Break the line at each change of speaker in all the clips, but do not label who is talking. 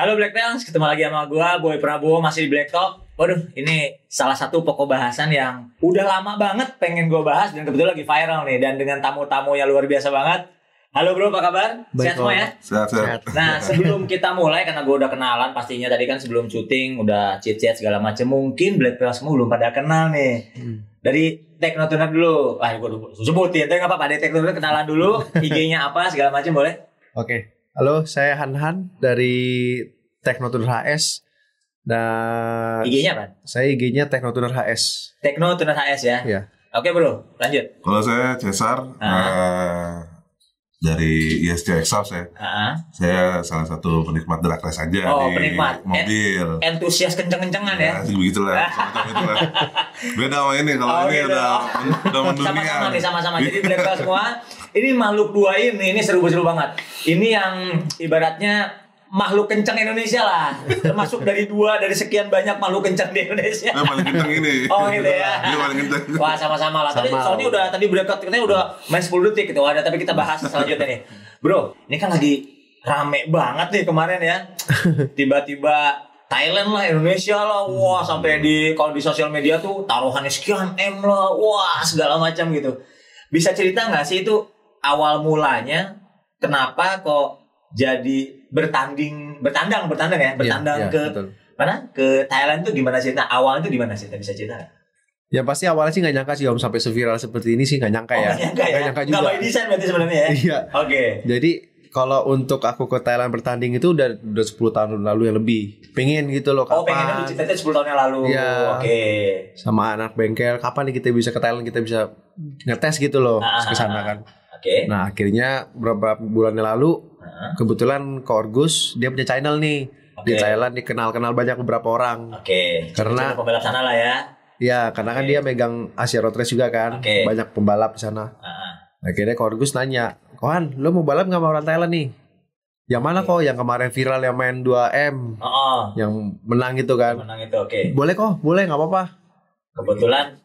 Halo Black Pants, ketemu lagi sama gua Boy Prabowo masih di Black Talk. Waduh, ini salah satu pokok bahasan yang udah lama banget pengen gua bahas dan kebetulan lagi viral nih dan dengan tamu-tamu yang luar biasa banget. Halo bro, apa kabar?
Baik,
Sehat semua ya?
Sehat, sehat.
Nah, sebelum kita mulai karena gua udah kenalan pastinya tadi kan sebelum syuting udah chit-chat segala macam. Mungkin Black Pants semua belum pada kenal nih.
Hmm.
Dari Teknotuner dulu. Ah, gua dulu sebutin, tapi nggak apa-apa. Dari Teknotuner kenalan dulu, IG-nya apa segala macam boleh?
Oke. Halo, saya Han Han dari Teknotuner HS dan
IG-nya apa?
saya IG-nya Teknotuner HS.
Teknotuner HS ya.
Iya.
Oke bro, lanjut.
Kalau saya Cesar
Ah.
Dari ISC Exhaust ya.
Ah,
Saya salah satu penikmat drag race aja
Oh,
di
penikmat.
mobil.
entusias kenceng-kencengan ya.
Ya, begitulah, itulah. Beda sama ini kalau
Oh,
ini
gitu.
udah udah mendunia.
Sama-sama nih, sama-sama. Jadi Black semua, ini makhluk dua ini, ini seru-seru banget. Ini yang ibaratnya makhluk kenceng Indonesia lah. Termasuk dari dua, dari sekian banyak makhluk kenceng di Indonesia.
Nah, paling kenceng ini.
Oh gitu ya.
Dia paling kenceng.
Wah sama-sama lah. Tadi
Sama.
soalnya udah tadi berdekat katanya udah main 10 detik gitu. Ada tapi kita bahas selanjutnya nih. Bro, ini kan lagi rame banget nih kemarin ya. Tiba-tiba Thailand lah, Indonesia lah, wah sampai di kalau di sosial media tuh taruhannya sekian m lah, wah segala macam gitu. Bisa cerita nggak sih itu awal mulanya kenapa kok jadi bertanding, bertandang, bertandang ya, bertandang
Iya, iya,
ke
betul.
mana? Ke Thailand tuh gimana cerita? Awalnya tuh gimana sih? Bisa cerita?
Ya pasti awalnya sih nggak nyangka sih Om sampai seviral seperti ini sih nggak nyangka
Oh,
ya.
nggak nyangka ya?
Nggak nyangka
Nggak
juga.
by design berarti sebenarnya ya?
Iya.
Oke.
Jadi kalau untuk aku ke Thailand bertanding itu udah udah 10 tahun lalu yang lebih. Pengen gitu loh
Oh
kapan
pengennya lu cita-cita 10 tahun yang lalu.
Iya.
Oke.
sama anak bengkel kapan nih kita bisa ke Thailand kita bisa ngetes gitu loh
Ah,
ke sana kan.
Oke.
Nah, akhirnya beberapa bulan yang lalu
Nah,
kebetulan ke Orgus dia punya channel nih di
Oke.
Thailand dikenal-kenal banyak beberapa orang.
Oke.
Karena-
Coba pembalap sana lah ya.
Ya, karena kan
Oke.
dia megang Asia Road Race juga kan.
Oke.
Banyak pembalap di sana.
Ah,
Akhirnya ke Orgus nanya, "Kohan, lu mau balap nggak sama orang Thailand nih?" Yang mana kok? Yang kemarin viral yang main 2M,
Oh, oh.
yang menang gitu kan.
menang itu oke.
Boleh kok, boleh nggak apa-apa.
Kebetulan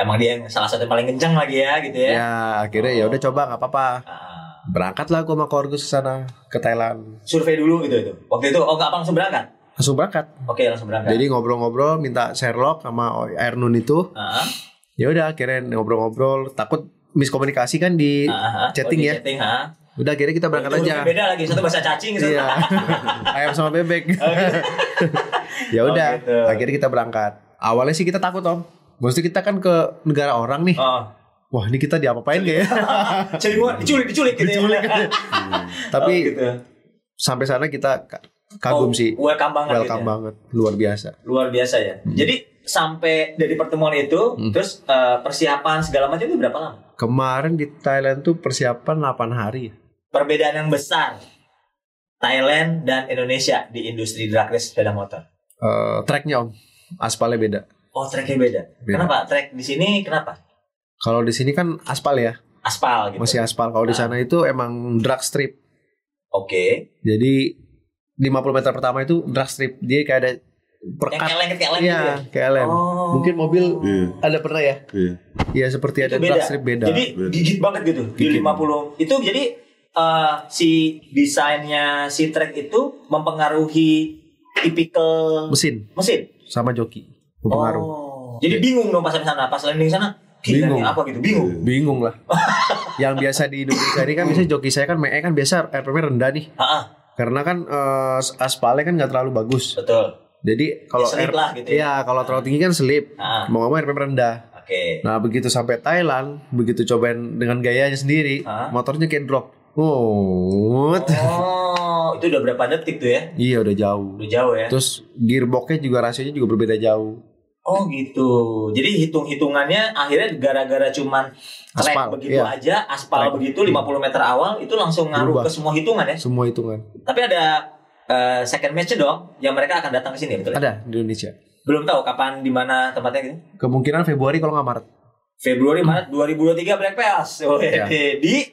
emang dia yang salah satu yang paling kencang lagi ya gitu ya.
Ya, akhirnya ya udah coba nggak apa-apa.
Ah,
Berangkatlah gua sama ke Orgus ke sana, ke Thailand.
survei dulu gitu itu. Waktu itu oh nggak langsung berangkat.
Langsung berangkat.
Oke langsung berangkat.
Jadi ngobrol-ngobrol minta Sherlock sama Ernun itu.
Ah,
Ya udah akhirnya ngobrol-ngobrol takut miskomunikasi kan di
ah, ah.
Chatting
Oh, di
ya?
Chatting, ah.
udah akhirnya kita berangkat aja.
Beda lagi satu bahasa cacing satu.
Iya. Ayam sama bebek. ya
Oh,
udah
gitu.
akhirnya kita berangkat. Awalnya sih kita takut Om. Maksudnya kita kan ke negara orang nih.
Oh.
Wah ini kita diapa-apain gak ya?
Gua diculik diculik gitu
Diculik.
ya.
Tapi
Oh, gitu.
sampai sana kita ka- kagum
Oh,
sih.
Welcome banget
Welcome
gitu ya.
banget. Luar biasa.
luar biasa ya. Jadi sampai dari pertemuan itu,
Hmm.
terus eh, persiapan segala macam itu berapa lama?
Kemarin di Thailand tuh persiapan 8 hari. ya.
Perbedaan yang besar Thailand dan Indonesia di industri drag race sepeda motor.
Eh, tracknya Om. Aspalnya beda.
Oh, tracknya beda.
Beda.
Kenapa? Track di sini kenapa?
Kalau di sini kan aspal ya.
Aspal gitu.
Masih aspal. Kalau di
Ah.
sana itu emang drag strip.
Oke.
Jadi 50 meter pertama itu drag strip. Dia kayak ada
Yang
perkat.
kayak lengket kayak lem
Iya,
gitu ya?
kayak lem.
Oh.
Mungkin mobil
Iya,
ada pernah ya?
iya.
Iya, seperti
Itu
ada
beda.
drag strip beda.
Jadi
Beda.
gigit banget gitu di
Gigit.
50. Itu jadi eh, si desainnya si track itu mempengaruhi tipikal
mesin
mesin.
sama joki berpengaruh.
Oh. Jadi bingung dong pas di sana, pas landing sana.
Bingung.
apa gitu? Bingung.
Bingung lah. Yang biasa di Indonesia ini kan biasanya joki saya kan ME kan biasa RPM rendah nih.
Ah, ah,
Karena kan eh, aspalnya kan nggak terlalu bagus.
betul.
Jadi kalau
Ya,
R-
lah gitu ya.
Iya, kalau terlalu tinggi kan selip.
Ah,
Mau ngomong RPM rendah.
oke.
Nah, begitu sampai Thailand, begitu cobain dengan gayanya sendiri, motornya kayak drop. Oh,
Oh, itu udah berapa detik tuh ya?
iya udah jauh.
Udah jauh ya.
Terus gearboxnya juga rasionya juga berbeda jauh.
Oh gitu. Jadi hitung-hitungannya akhirnya gara-gara cuman track
Aspal,
begitu
iya.
aja, aspal
Track.
begitu 50 meter awal itu langsung ngaruh
Berubah.
ke semua hitungan ya.
Semua hitungan.
Tapi ada eh, second match dong yang mereka akan datang ke sini betul? ya?
Ada di Indonesia.
Belum tahu kapan di mana tempatnya gitu.
Kemungkinan Februari kalau nggak Maret.
Februari Maret 2023 Black Pass. Oh,
Iya.
di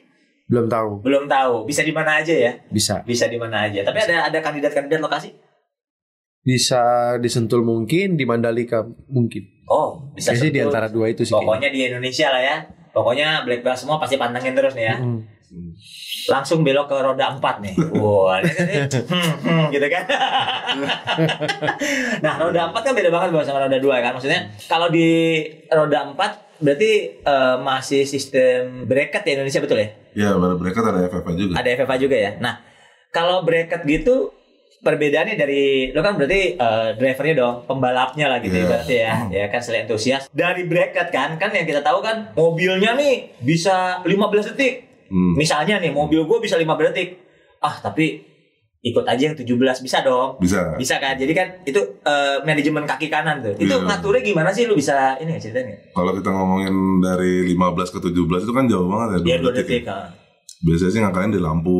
Belum tahu.
belum tahu. Bisa di mana aja ya?
Bisa.
Bisa di mana aja. Tapi ada ada kandidat-kandidat lokasi?
Bisa disentul mungkin di Mandalika mungkin.
Oh, bisa
Biasanya di antara dua itu sih.
Pokoknya di Indonesia lah ya. Pokoknya Black Belt semua pasti pantengin terus nih ya.
kayaknya. Mm.
langsung belok ke roda 4 nih. Wah, ini kan, hmm, hmm, gitu kan. nah, roda 4 kan beda banget Bang, sama roda 2 kan. Maksudnya kalau di roda 4 berarti eh, masih sistem bracket ya Indonesia betul ya?
Ya, baru mereka ada FFA juga.
Ada FFA juga ya. Nah, kalau bracket gitu perbedaannya dari lo kan berarti eh, drivernya dong, pembalapnya lah gitu ya berarti ya. Ya kan selain entusias. Dari bracket kan kan yang kita tahu kan mobilnya nih bisa 15 detik.
Hmm.
Misalnya nih mobil gue bisa 15 detik. Ah, tapi ikut aja yang 17 bisa dong.
Bisa.
Bisa kan? Jadi kan itu eh, manajemen kaki kanan tuh. Itu
Iya.
ngaturnya gimana sih lu bisa ini nggak?
Kalau kita ngomongin dari 15 ke 17 itu kan jauh banget
Ya
ya.
2
dua detik.
detik.
ya.
ah.
Biasanya sih ngangkalin di lampu.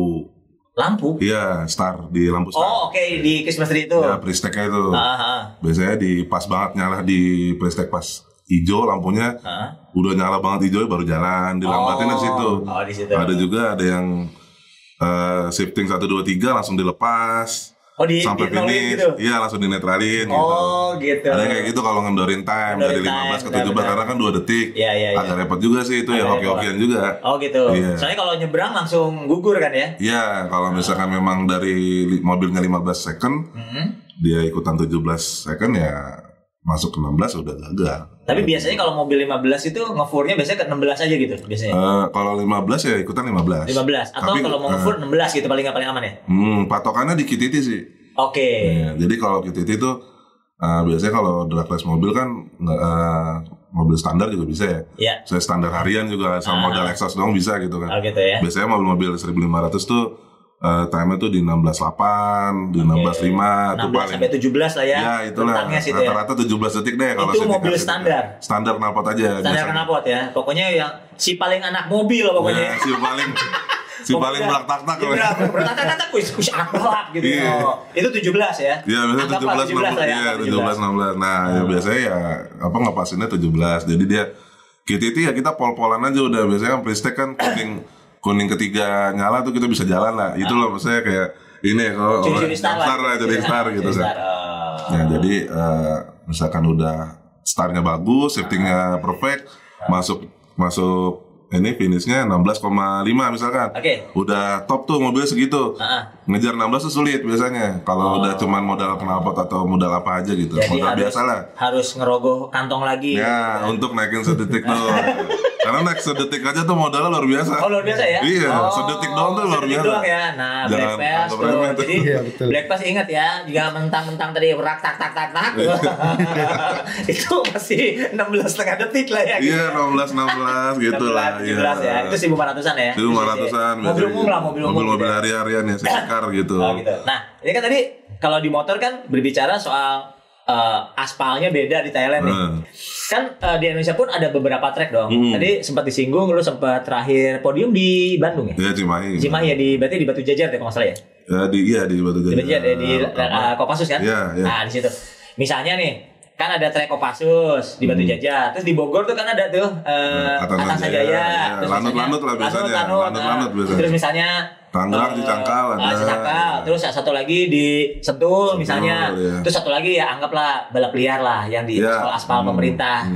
Lampu.
Iya, star di lampu star.
Oh, oke di Christmas tree itu.
Ya, pristeknya itu.
Ah, ah,
Biasanya di pas banget nyala di pristek pas hijau lampunya
ah.
udah nyala banget hijau baru jalan dilambatin di situ.
Oh, di situ.
Ada juga ada yang eh, shifting 1 2 3 langsung dilepas
Oh, di
sampai
di
finish.
gitu.
Iya, langsung dinetralin gitu.
Oh, gitu.
Ada yang kayak gitu kalau ngendorin time
Ngendorin
dari
time,
15 ke 17
benar-benar.
karena kan 2 detik.
Iya, iya, iya.
Agak repot juga sih itu ya
Agak
hoki-hokian juga.
Oh, gitu.
Iya.
Soalnya kalau nyebrang langsung gugur kan ya?
Iya, kalau misalkan memang dari mobilnya 15 second,
Hmm.
dia ikutan 17 second ya masuk ke 16 udah gagal.
Tapi biasanya kalau mobil 15 itu ngefurnya biasnya ke 16 aja gitu biasanya.
Eh, kalau 15 ya ikutan 15.
15 atau
Tapi,
kalau mau ngefur 16 gitu paling paling aman ya?
Hmm, patokannya di KTT sih.
Oke.
Iya, jadi kalau KTT itu eh, biasanya kalau drag race mobil kan nggak eh, mobil standar juga bisa ya.
Ya.
Saya standar harian juga sama
Ah.
model exhaust doang bisa gitu
Oh
kan.
gitu ya.
Biasanya mobil-mobil 1500 tuh eh, time-nya tuh di 16.8, di
Oke.
16.5 itu
16
paling
sampai 17 lah ya.
Ya itulah
ya.
rata-rata 17 detik deh kalau
Itu mobil
car sih.
standar?
Standar knalpot aja.
Standar knalpot ya. Pokoknya yang si paling anak mobil lah pokoknya.
Ya, si paling si paling belak tak tak.
Iya, bertak-tak, kuis, kuis anak balap gitu.
Iya.
Oh, itu 17 ya.
Iya biasanya
Anggaplah
17 16
lah ya.
Iya
anggap
17 16. Nah, ya biasanya ya apa ngepasinnya 17. Jadi dia KTT ya kita pol-polan aja udah biasanya kan pristek kan kuning kuning ketiga nyala tuh kita bisa jalan lah. Itu loh maksudnya kayak ini ya kalau
star
lah jadi star gitu kan.
star, oh.
Ya jadi eh, misalkan udah startnya bagus, shiftingnya perfect, masuk masuk ini finishnya 16,5 misalkan.
Oke.
Udah top tuh mobil segitu.
Ah, ah.
Ngejar 16 tuh sulit biasanya. Kalau udah cuman modal knalpot atau modal apa aja gitu.
Jadi
modal
harus,
biasa lah.
harus ngerogoh kantong lagi.
Ya, untuk naikin sedetik tuh. Karena naik sedetik aja tuh modalnya luar biasa.
Oh luar biasa ya?
Iya,
oh,
sedetik doang tuh luar biasa.
doang ya. Nah,
Jangan
Black Pass tuh. Jadi
Iya, betul.
Black Pass ingat ya, jika mentang-mentang tadi rak tak tak tak tak. itu masih 16 setengah detik lah ya.
Iya, 16 16 gitu lah.
16, 17 ya. Itu 1400-an ya.
Itu 500-an
Mobil umum lah, mobil umum.
Mobil-mobil
gitu ya.
hari-harian ya, car gitu.
Oh gitu. Nah, ini kan tadi kalau di motor kan berbicara soal eh, aspalnya beda di Thailand nih.
Hmm.
Kan eh, di Indonesia pun ada beberapa track dong.
Hmm.
Tadi sempat disinggung lu sempat terakhir podium di Bandung ya?
Ya, Cimahi.
Cimahi ya di berarti di Batu Jajar deh kalau salah ya?
Ya, di iya di Batu
Di
Jajar.
Batu Jajar di uh, Kopassus kan?
Iya, iya.
Nah, di situ. Misalnya nih, kan ada trek Kopassus di Batu Jajar. Terus di Bogor tuh kan ada tuh eh
Hmm. Atas Sanjaya,
Sanjaya.
iya.
Terus
Lanut-lanut lah biasanya.
Lanut-lanut,
biasanya.
Terus misalnya
Tangerang,
eh,
Cicangkal ada.
ah, Cicangkal.
Iya.
Terus satu lagi di Sentul,
Sentul,
misalnya.
iya.
Terus satu lagi ya anggaplah balap liar lah yang di
Iya.
aspal-aspal
Hmm.
pemerintah.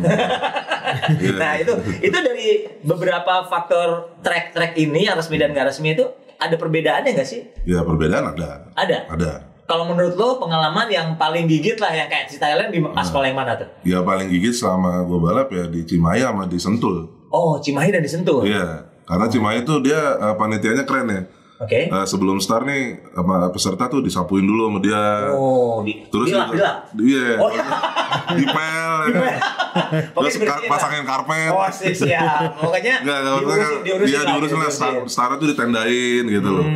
Iya.
nah, itu itu dari beberapa faktor trek-trek ini yang resmi dan nggak resmi itu ada perbedaannya nggak sih?
Ya perbedaan ada.
Ada.
Ada.
Kalau menurut lo pengalaman yang paling gigit lah yang kayak di Thailand di aspal yang mana tuh?
Ya paling gigit selama gue balap ya di Cimahi sama di Sentul.
Oh, Cimahi dan disentuh.
Iya. Karena Cimahi tuh dia eh, panitianya keren ya.
Oke.
Eh, sebelum start nih apa peserta tuh disapuin dulu sama dia.
Oh, di
Terus
dilap,
juga-
dilap.
Iya.
Oh, iya.
Dipel.
Pokoknya
Terus
dibersihin
ka- pasangin karpet.
Oh, sih, siap. Pokoknya
maksudnya
diurusin, diurusin
Iya, diurusin lah.
diurusin.
Start, startnya tuh ditendain gitu loh.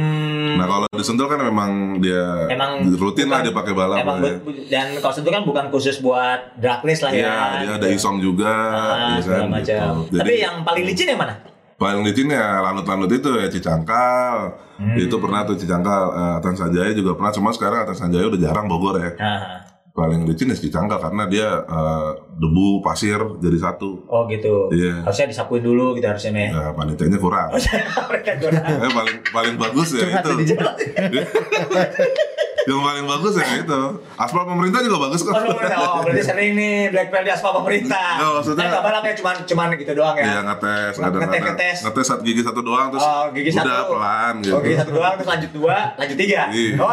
Hmm.
Nah, kalau di Sentul kan memang dia
Emang
rutin lah
bukan-
dia pakai balap.
Emang
lah ya.
dan kalau itu kan bukan khusus buat drag race lah ya.
Iya, dia ada
gitu.
isom juga,
Ah,
ya kan,
macam.
gitu.
Tapi
Jadi
yang paling licin yang mana?
paling licin ya lanut-lanut itu ya Cicangkal.
Hmm.
Itu pernah tuh Cicangkal, eh, Atan Sanjaya juga pernah. Cuma sekarang Atan Sanjaya udah jarang Bogor ya.
Nah,
Paling licin ya Cicangkal karena dia eh, debu, pasir jadi satu.
oh gitu.
Iya.
Harusnya disapuin dulu gitu harusnya nih.
Nah, panitianya kurang.
Mereka kurang.
Eh, paling paling bagus ya
Curhat
itu. yang paling bagus ya itu. Aspal pemerintah juga bagus kok.
Oh, pemerintah. oh, berarti sering nih black belt di aspal pemerintah.
Nggak, maksudnya-
nggak balapnya cuma cuman gitu doang ya.
Iya ngetes, kadang
Ngetes, ngetes.
ngetes satu gigi satu doang terus
Oh, gigi
udah
satu.
pelan gitu.
Oh, gigi satu doang terus lanjut dua, lanjut tiga.
Iya.
Oh,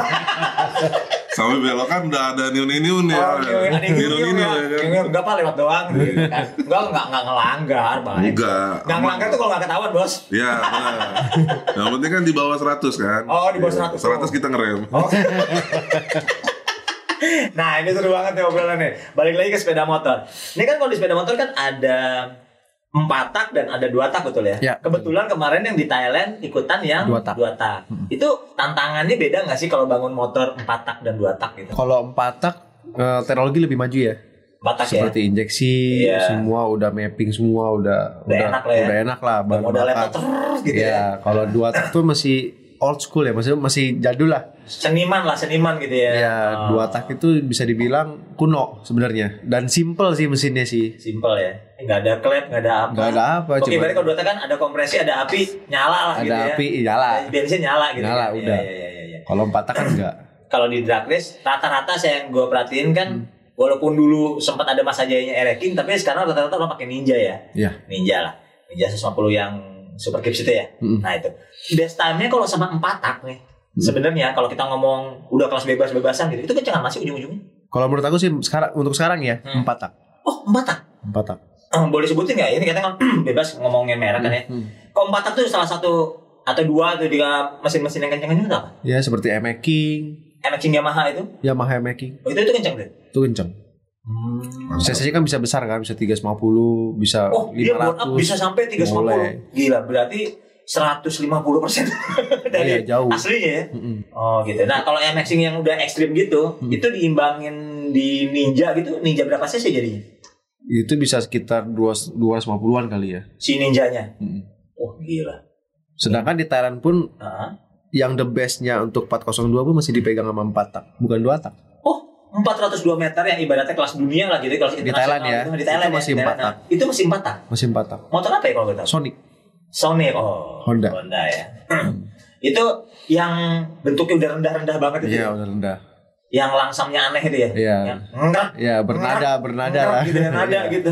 Sampai belok kan udah ada niu niu nih.
iya, ada ya.
ya kan.
Enggak apa lewat doang gitu kan. Enggak enggak enggak ngelanggar, Bang.
Enggak.
Enggak ngelanggar tuh kalau enggak ketahuan, Bos.
Iya benar. Yang penting kan di bawah 100 kan.
Oh, di bawah 100.
100 kita ngerem.
Oh. nah ini seru banget nih obrolan nih. Balik lagi ke sepeda motor. Ini kan kalau di sepeda motor kan ada empat tak dan ada dua tak betul ya?
Ya.
Kebetulan kemarin yang di Thailand ikutan yang
Dua tak.
Itu tantangannya beda nggak sih kalau bangun motor empat tak dan dua tak gitu?
Kalau empat tak eh, teknologi lebih maju ya.
Empat tak ya?
Seperti injeksi,
Iya.
semua udah mapping semua udah
Udah enak lah ya.
udah enak lah. bahan bakar.
gitu
Iya,
ya.
kalau dua tak tuh masih old school ya, maksudnya masih jadul lah.
Seniman lah, seniman gitu ya.
Ya,
Oh,
dua tak itu bisa dibilang kuno sebenarnya dan simple sih mesinnya sih.
Simple ya. Nggak ada klep, nggak ada apa.
Nggak ada apa,
Oke,
cuma-
berarti kalau dua tak kan ada kompresi, ada api, nyala lah
Ada
gitu ya.
api, nyala.
Bensin nyala gitu.
Nyala,
kan.
udah.
Iya, iya, iya, iya.
Kalau empat tak kan enggak.
kalau di drag race rata-rata saya yang gue perhatiin kan
Hmm.
walaupun dulu sempat ada masa jayanya Ereking tapi sekarang rata-rata orang pakai Ninja ya
Iya.
Ninja lah Ninja 150 yang super kips itu ya
Mm.
nah itu best time-nya kalau sama empat tak nih
Hmm.
sebenarnya kalau kita ngomong udah kelas bebas-bebasan gitu itu kencengan masih ujung-ujungnya
Kalau menurut aku sih sekarang untuk sekarang ya
Hmm.
empat tak,
oh empat tak
empat tak.
Eh, boleh sebutin nggak ini katanya kan bebas ngomongin merek kan ya
Hmm.
kalau empat tak tuh salah satu atau dua atau tiga mesin-mesin yang kencang itu apa?
Ya seperti MX King,
MX Yamaha itu?
Yamaha MX King
Oh, itu itu kencang deh.
itu kenceng. Cc kan bisa besar kan, bisa 350, bisa
Oh, dia burn
500.
up bisa sampai 350.
Boleh.
Gila, berarti 150 persen dari
Iya, jauh.
aslinya ya.
Mm-mm.
Oh gitu. Nah kalau MXing yang udah ekstrim gitu,
Hmm.
itu diimbangin di Ninja gitu, Ninja berapa cc jadinya?
Itu bisa sekitar 2 250-an kali ya.
Si Ninjanya.
Mm.
Oh gila.
Sedangkan di Thailand pun
Hah?
yang the bestnya untuk 402 pun masih dipegang sama 4 tak, bukan 2 tak.
Oh 402 meter yang ibaratnya kelas dunia lah gitu, kelas
Di Thailand ya.
gitu. Di Thailand
Itu
ya,
masih
di
empat
Thailand. Nah, Itu masih empat tak.
Masih 4 tak.
Motor apa ya kalau kita?
Sonic.
Sonic. Oh.
Honda.
Honda ya. itu yang bentuknya udah rendah-rendah banget itu.
Iya, udah rendah.
yang langsamnya aneh itu ya.
Iya.
Yang enggak,
Ya, bernada, bernada
enggak
lah.
gitu ya, nada gitu.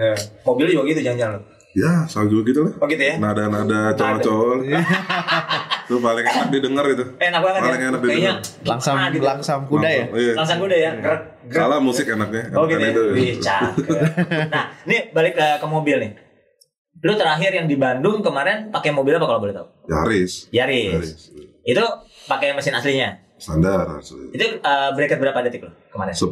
Ya. Mobil juga gitu jangan-jangan.
Ya, sama juga gitu lah.
Oh gitu ya.
Nada-nada cowok-cowok. itu paling enak didengar itu.
Enak banget
Paling
ya.
enak
Kayaknya
didengar.
Langsam
ah, gitu.
langsam kuda ya.
Iya.
Langsam kuda ya. Gerak, gerak.
Salah musik enaknya.
Oh gitu ya.
Itu.
Wih. Nah, ini balik ke, ke mobil nih. Lu terakhir yang di Bandung kemarin pakai mobil apa kalau boleh tahu?
Yaris.
Yaris.
Yaris.
Itu pakai mesin aslinya.
Standar asli.
Itu eh, bracket berapa detik lo kemarin?
10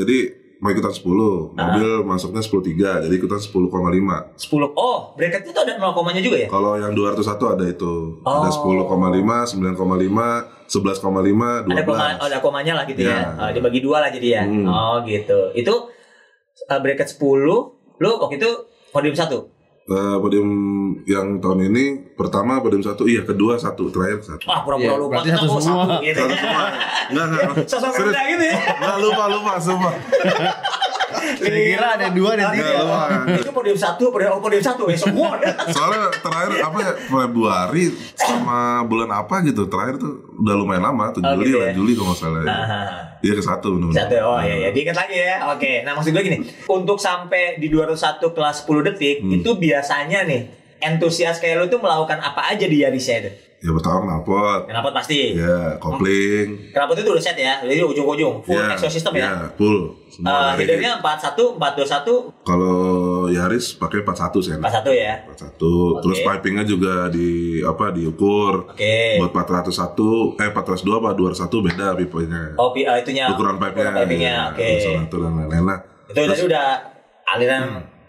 jadi mau ikutan 10, ah. mobil masuknya masuknya 10.3, jadi ikutan 10,5.
10. Oh, bracket itu ada 0 komanya juga ya?
Kalau yang 201 ada itu.
Oh.
Ada lima sembilan koma lima
sebelas koma, lima ada oh, komanya lah gitu ya.
ya.
Oh, dibagi dua lah jadi ya.
Hmm.
Oh, gitu. Itu uh, bracket 10, lu waktu itu podium satu
Uh, podium yang tahun ini pertama podium satu iya kedua satu terakhir satu.
Wah pura-pura
yeah,
lupa kita
satu,
satu
semua.
satu, gitu.
satu semua. Enggak enggak
sosok gitu ya
lupa lupa
semua. kira ada dua dan tiga.
Itu podium satu, podium, oh, podium satu ya semua.
soalnya terakhir apa ya Februari sama bulan apa gitu terakhir tuh udah lumayan lama tuh
Oh,
Juli
gitu
lah
ya?
Juli kalau nggak salah ya.
Ah,
iya ke satu benar
Satu, oh iya, iya. diingat lagi ya. Oke, nah maksud gue gini, untuk sampai di 201 kelas 10 detik,
Hmm.
itu biasanya nih, entusias kayak lu tuh melakukan apa aja di Yarisnya itu?
Ya pertama knalpot
Kenapa pasti?
ya kopling
Kenapa itu udah set ya? Jadi ujung-ujung, full
ya,
exhaust system ya?
ya full
Eh,
semua dari-
headernya 41, 421,
kalau Yaris pakai 41 sih enak
41 ya.
41 terus
Oke.
pipingnya juga di apa diukur
Oke.
buat 401 eh 402 apa 201 beda pipenya
Oh, pi- eh, itunya.
ukuran pipe-nya
pipingnya,
ya,
oke.
satu dan lain-lain lah
Itu tadi udah aliran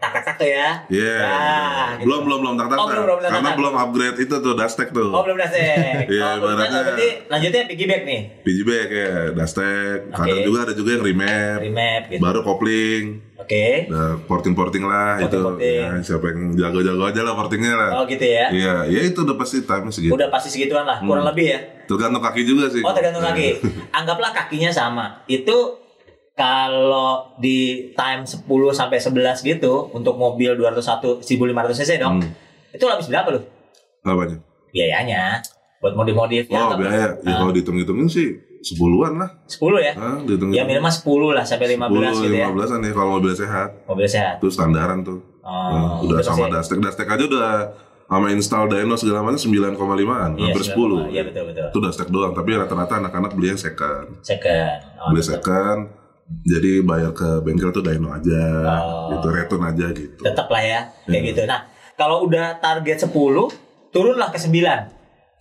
tak-tak tuh ya.
Iya.
Nah, gitu.
belum belum belum tak tak
Oh, belum, belum,
karena
tak.
belum upgrade itu tuh Dastek tuh.
Oh, belum dastek.
Iya,
oh,
ibaratnya-.
Berarti lanjutnya piggyback nih.
PGB kayak Dastek, kadang
Oke.
juga ada juga yang remap,
Remap gitu.
baru kopling,
Oke.
ada porting porting lah itu.
Porting-porting.
Ya, siapa yang jago-jago aja lah portingnya lah.
Oh, gitu ya.
Iya, ya itu udah pasti time segitu.
Udah pasti segituan lah, kurang
Hmm.
lebih ya.
Tergantung kaki juga sih.
Oh, tergantung kaki. Anggaplah kakinya sama. Itu kalau di time 10 sampai 11 gitu untuk mobil 201 1500 cc dong.
Hmm.
Itu habis berapa lu?
Apanya?
Biayanya buat modif-modif ya.
Oh,
atau-
biaya. Ya
Ah.
kalau dihitung-hitungin sih sepuluhan lah.
10 ya.
Hah, dihitung
Ya minimal 10 lah sampai 15 gitu ya.
15 an ya kalau mobil sehat.
Mobil sehat.
Itu standaran tuh.
Oh,
Nah, udah sama
sih.
Dastek. Dastek aja udah sama install dyno segala macam 9,5an,
Iya,
hampir
9,5.
10.
Iya betul betul.
Itu Dastek doang, tapi rata-rata anak-anak beli yang second.
Second. Oh,
beli
betul.
second, jadi bayar ke bengkel tuh dyno aja,
Oh.
gitu, return aja gitu.
Tetap lah ya kayak
Iya.
gitu. Nah, kalau udah target 10, turunlah ke 9.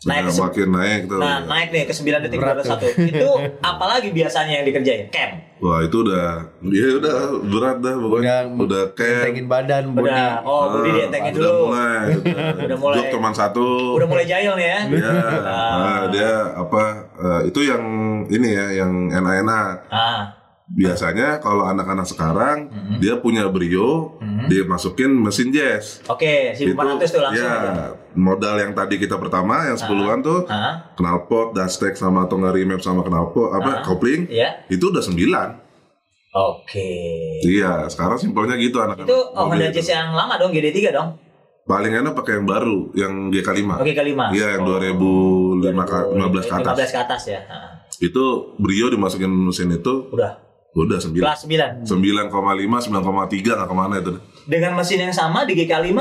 Naik ke
Nah, makin naik tuh.
Nah, naik nih ke 9 detik
Berat
21. Itu apalagi biasanya yang dikerjain? Camp.
Wah itu udah, dia udah berat dah pokoknya.
Udah
Udah, kayak
Entengin badan, body.
Udah, oh, budi
Ah,
dientengin
udah
dulu.
mulai.
Udah mulai.
Jok cuma satu.
Udah mulai jahil nih ya.
Ya, nah, dia apa? eh, itu yang ini ya, yang enak-enak.
Ah,
Biasanya kalau anak-anak sekarang
Mm-hmm.
dia punya brio, dia masukin mesin jazz.
oke, 1400 tuh langsung.
ya,
gitu.
modal yang tadi kita pertama yang 10-an tuh
Ah,
knalpot, dustek sama atau nggak remap sama knalpot apa kopling
iya.
itu udah 9.
Oke.
Iya, sekarang simpelnya gitu anak-anak.
Itu oh, Honda
itu.
Jazz yang lama dong, GD3 dong.
Paling enak pakai yang baru, yang GK5.
Oke, kelima.
Iya, yang
Oh,
2005 ke 15 ke atas.
15 ke atas ya. Ah,
Itu Brio dimasukin mesin itu
Udah.
Udah 9.
Kelas 9.
9,5, 9,3 nggak ke mana itu.
Dengan mesin yang sama di GK5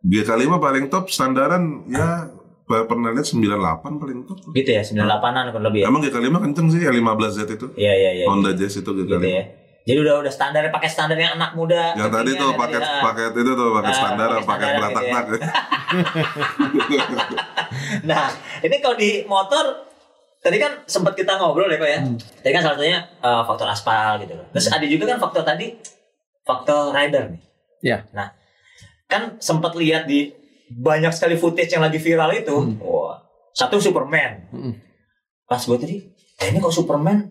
GK5 paling top standaran ya per- pernah lihat 98 paling top.
gitu ya, 98-an kurang lebih ya.
Emang GK5 kenceng sih yang 15Z itu.
Iya, iya, iya.
Honda Jazz itu
Gitu
GK5.
ya. Jadi udah udah standar pakai standar yang anak muda.
Yang tadi tuh
ya,
paket
ah.
paket itu tuh paket
Ah,
standar,
paket
paket
standar
beratak-tak.
Nah, ini kalau di motor tadi kan sempat kita ngobrol ya kok ya. Tadi kan salah satunya eh, faktor aspal gitu loh. Terus ada juga kan faktor tadi faktor rider nih.
Ya.
Nah, kan sempat lihat di banyak sekali footage yang lagi viral itu. Wah, satu Superman.
Mm.
Pas gue tadi, eh, ini kok Superman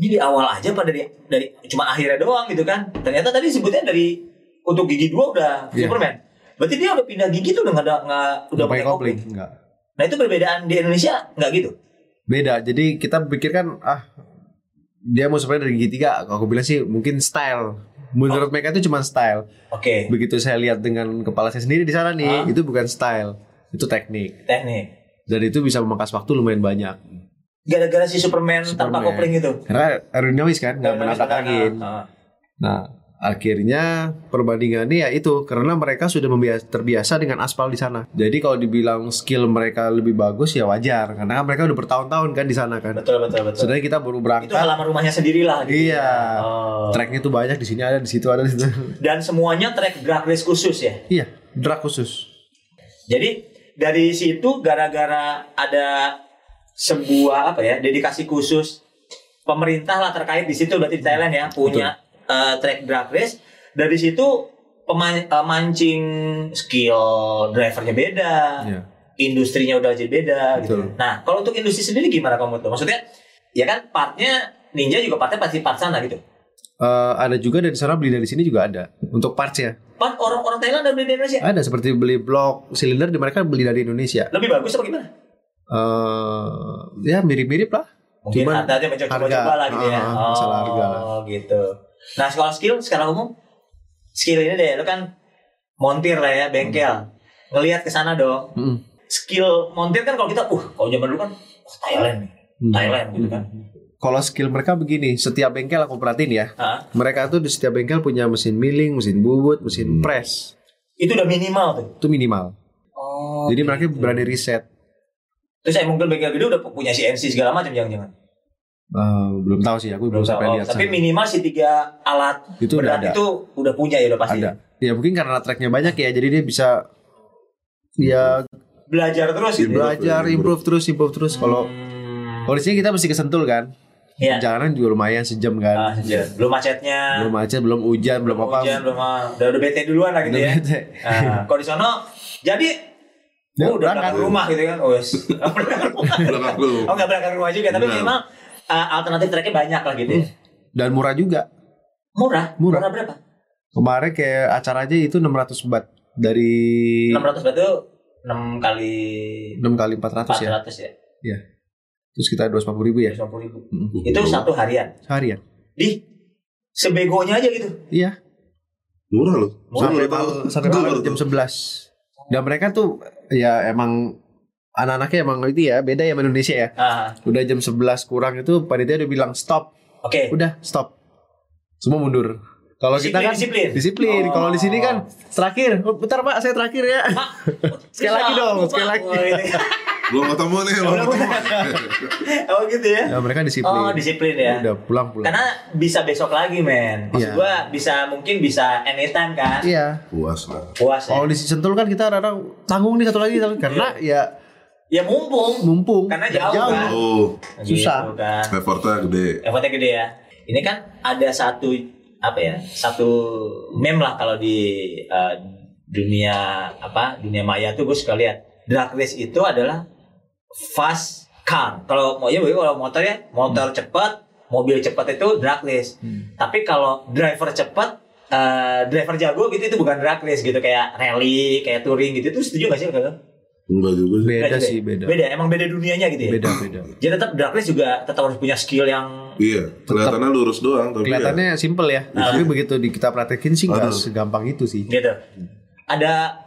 ini di awal aja pada dari dari cuma akhirnya doang gitu kan. Ternyata tadi sebutnya dari untuk gigi dua udah
Iya.
Superman. Berarti dia udah pindah gigi tuh udah nggak udah
pakai kopling. enggak.
Nah itu perbedaan di Indonesia nggak gitu.
Beda. Jadi kita pikir kan ah dia mau sebenarnya dari gigi tiga. Kalau aku bilang sih mungkin style. Menurut mereka itu cuma style.
Oke,
Begitu saya lihat dengan kepala saya sendiri di sana nih,
Ah.
itu bukan style, itu teknik.
teknik.
Dan itu bisa memangkas waktu lumayan banyak.
Gara-gara si Superman, tanpa
Superman.
kopling itu.
Karena aerodinamis kan, nggak menabrak angin.
Ah,
Nah, akhirnya perbandingannya ya itu karena mereka sudah terbiasa dengan aspal di sana. Jadi kalau dibilang skill mereka lebih bagus ya wajar karena kan mereka udah bertahun-tahun kan di sana kan.
Betul betul betul.
Sedangkan kita baru
Itu
berangkat,
halaman rumahnya sendiri lah. Gitu.
Iya.
Oh.
tracknya tuh banyak di sini ada, di situ ada, di situ.
Dan semuanya track drag race khusus ya.
iya, drag khusus.
Jadi dari situ gara-gara ada sebuah apa ya dedikasi khusus pemerintah lah terkait di situ berarti di Thailand ya punya eh, track drag race dari situ peman- eh, mancing skill drivernya beda
Iya.
industrinya udah jadi beda gitu. Nah kalau untuk industri sendiri gimana kamu tuh maksudnya ya kan partnya Ninja juga partnya pasti part sana gitu.
Eh, ada juga dari sana beli dari sini juga ada untuk parts ya.
Part orang-orang Thailand dan beli di Indonesia
Ada seperti beli blok silinder di mereka beli dari Indonesia.
lebih bagus apa gimana?
eh ya mirip-mirip lah.
Mungkin
Cuman
harganya mencoba-coba
harga.
lah gitu ya.
Ah, masalah harga lah.
Oh gitu. Nah sekolah skill sekarang umum skill ini deh, lu kan montir lah ya bengkel, ngelihat ke sana dong.
Mm.
Skill montir kan kalau kita, uh kalau zaman dulu kan oh, Thailand nih,
Hmm.
Thailand gitu kan.
Kalau skill mereka begini, setiap bengkel aku perhatiin ya.
Hah?
Mereka tuh di setiap bengkel punya mesin milling, mesin bubut,
Hmm.
mesin press.
Itu udah minimal tuh.
Itu minimal.
Oh.
Jadi mereka
gitu.
berani riset.
Terus saya mungkin bengkel gede udah punya CNC segala macam jangan-jangan.
Eh, belum tahu sih, aku belum, sampai
tahu.
lihat
Tapi
sana.
minimal si tiga alat
Itu udah
berat
ada.
itu udah punya ya udah pasti.
Ada. Ya mungkin karena tracknya banyak ya, jadi dia bisa ya
Belajar terus gitu.
Improve,
belajar,
improve.
improve terus, improve terus. Kalau
Hmm.
kalau di sini kita mesti kesentul kan.
Iya.
Jalanan juga lumayan sejam
Ah,
kan.
sejam. belum macetnya.
Belum macet, belum hujan, belum apa.
Hujan, belum ah, udah udah bete duluan lah gitu
Udah
ya.
bete.
Nah, kalau di sono jadi
Ya,
oh, udah
berangkat.
rumah gitu kan. Oh, yes. Berangkat rumah. Oh nggak berangkat rumah juga, tapi
Benar.
memang uh, alternatif tracknya banyak lah gitu. ya.
Dan murah juga.
Murah,
Murah.
murah berapa?
Kemarin kayak acara aja itu 600 bat dari
600 batu 6 kali
6 kali 400 ya.
400 ya.
Terus kita 250 ribu ya.
250 ribu.
Mm.
Itu satu harian.
Seharian.
Di sebegonya aja gitu.
Iya.
Murah loh.
Murah,
Sampai sampai
baru
jam
tahu.
11. Dan mereka tuh ya emang anak-anaknya emang itu ya beda ya sama Indonesia ya.
Ah,
Udah jam 11 kurang itu panitia udah bilang stop.
Oke.
Udah stop. Semua mundur. Kalau kita kan
disiplin.
disiplin. Kalau di sini kan terakhir. Oh, bentar Pak, saya terakhir ya.
Pak,
Sekali lagi dong,
lupa.
sekali lagi.
Oh, gitu.
Belum ketemu nih, belum ketemu.
oh gitu ya.
Ya, mereka disiplin.
Oh disiplin ya.
Udah pulang-pulang.
Karena bisa besok lagi men. Maksud
Iya.
gua bisa mungkin bisa anytime kan.
Iya.
Puas lah.
Puas ya.
Kalau di Sentul kan kita kadang tanggung nih satu lagi karena ya
Ya mumpung.
mumpung
Karena jauh, kan.
Oh,
Susah.
Gitu kan.
effortnya gede.
Effortnya gede ya. Ini kan ada satu apa ya? Satu meme lah kalau di eh, dunia apa? Dunia maya tuh gue suka lihat. Drag race itu adalah fast car. Kalau mau ya kalau motor ya, motor cepat, mobil cepat itu drag race. Tapi kalau driver cepat eh, driver jago gitu itu bukan drag race gitu kayak rally, kayak touring gitu itu setuju gak sih kalau?
Enggak juga sih.
beda
Enggak
sih
ya?
beda.
Beda, emang beda dunianya gitu ya.
Beda beda.
Jadi tetap drag race juga tetap harus punya skill yang
Iya, kelihatannya lurus doang tapi ya.
Kelihatannya simple ya, tapi begitu di kita praktekin sih nggak
Aduh.
segampang itu sih.
gitu. Ada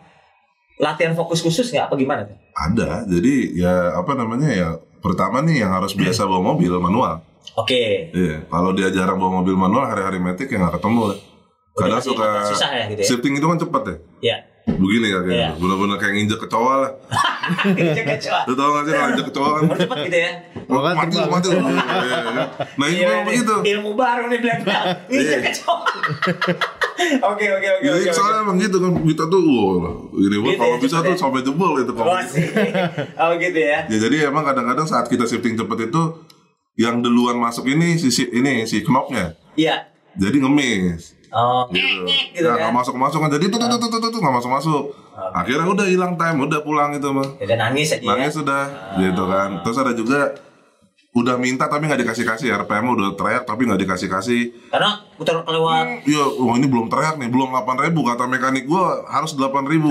latihan fokus khusus nggak apa gimana tuh?
ada. Jadi ya apa namanya ya pertama nih yang harus biasa bawa mobil manual.
Oke.
Iya, kalau dia jarang bawa mobil manual hari-hari metik ya nggak ketemu lah. Kadang suka
susah ya gitu ya?
shifting itu kan cepat ya.
Ya.
Begini ya kayak
Iya.
bener-bener kayak nginjek kecoa lah.
Jaga coba.
Lu tau gak sih kalau injek kecoa kan?
Cepet gitu ya.
Oh, kan
mati lu, mati lu. Iya, iya. Nah ini
Iya,
memang begitu.
Ilmu baru nih. Ini
Iya.
jaga coba. Oke oke oke
Jadi soalnya emang gitu kan kita tuh wah ini
Gitu
kalau
ya,
bisa
cepet
tuh
ya.
sampai jebol itu
Oh
kalau
sih. Oh gitu ya.
Ya jadi emang kadang-kadang saat kita shifting cepet itu yang duluan masuk ini si, si ini si knopnya.
Iya.
Jadi ngemis.
Oh,
Gitu.
ngek ngek gitu
nah,
kan.
masuk masuk kan jadi tuh tuh tuh tuh tuh tuh nggak masuk masuk. Akhirnya udah hilang time, udah pulang itu mah.
Udah nangis aja ya.
Nangis sudah, gitu kan. Terus ada juga udah minta tapi nggak dikasih kasih RPM udah teriak tapi nggak dikasih kasih.
Karena putar kelewat.
Iya, wah ini belum teriak nih, belum 8.000 kata mekanik gua harus 8.000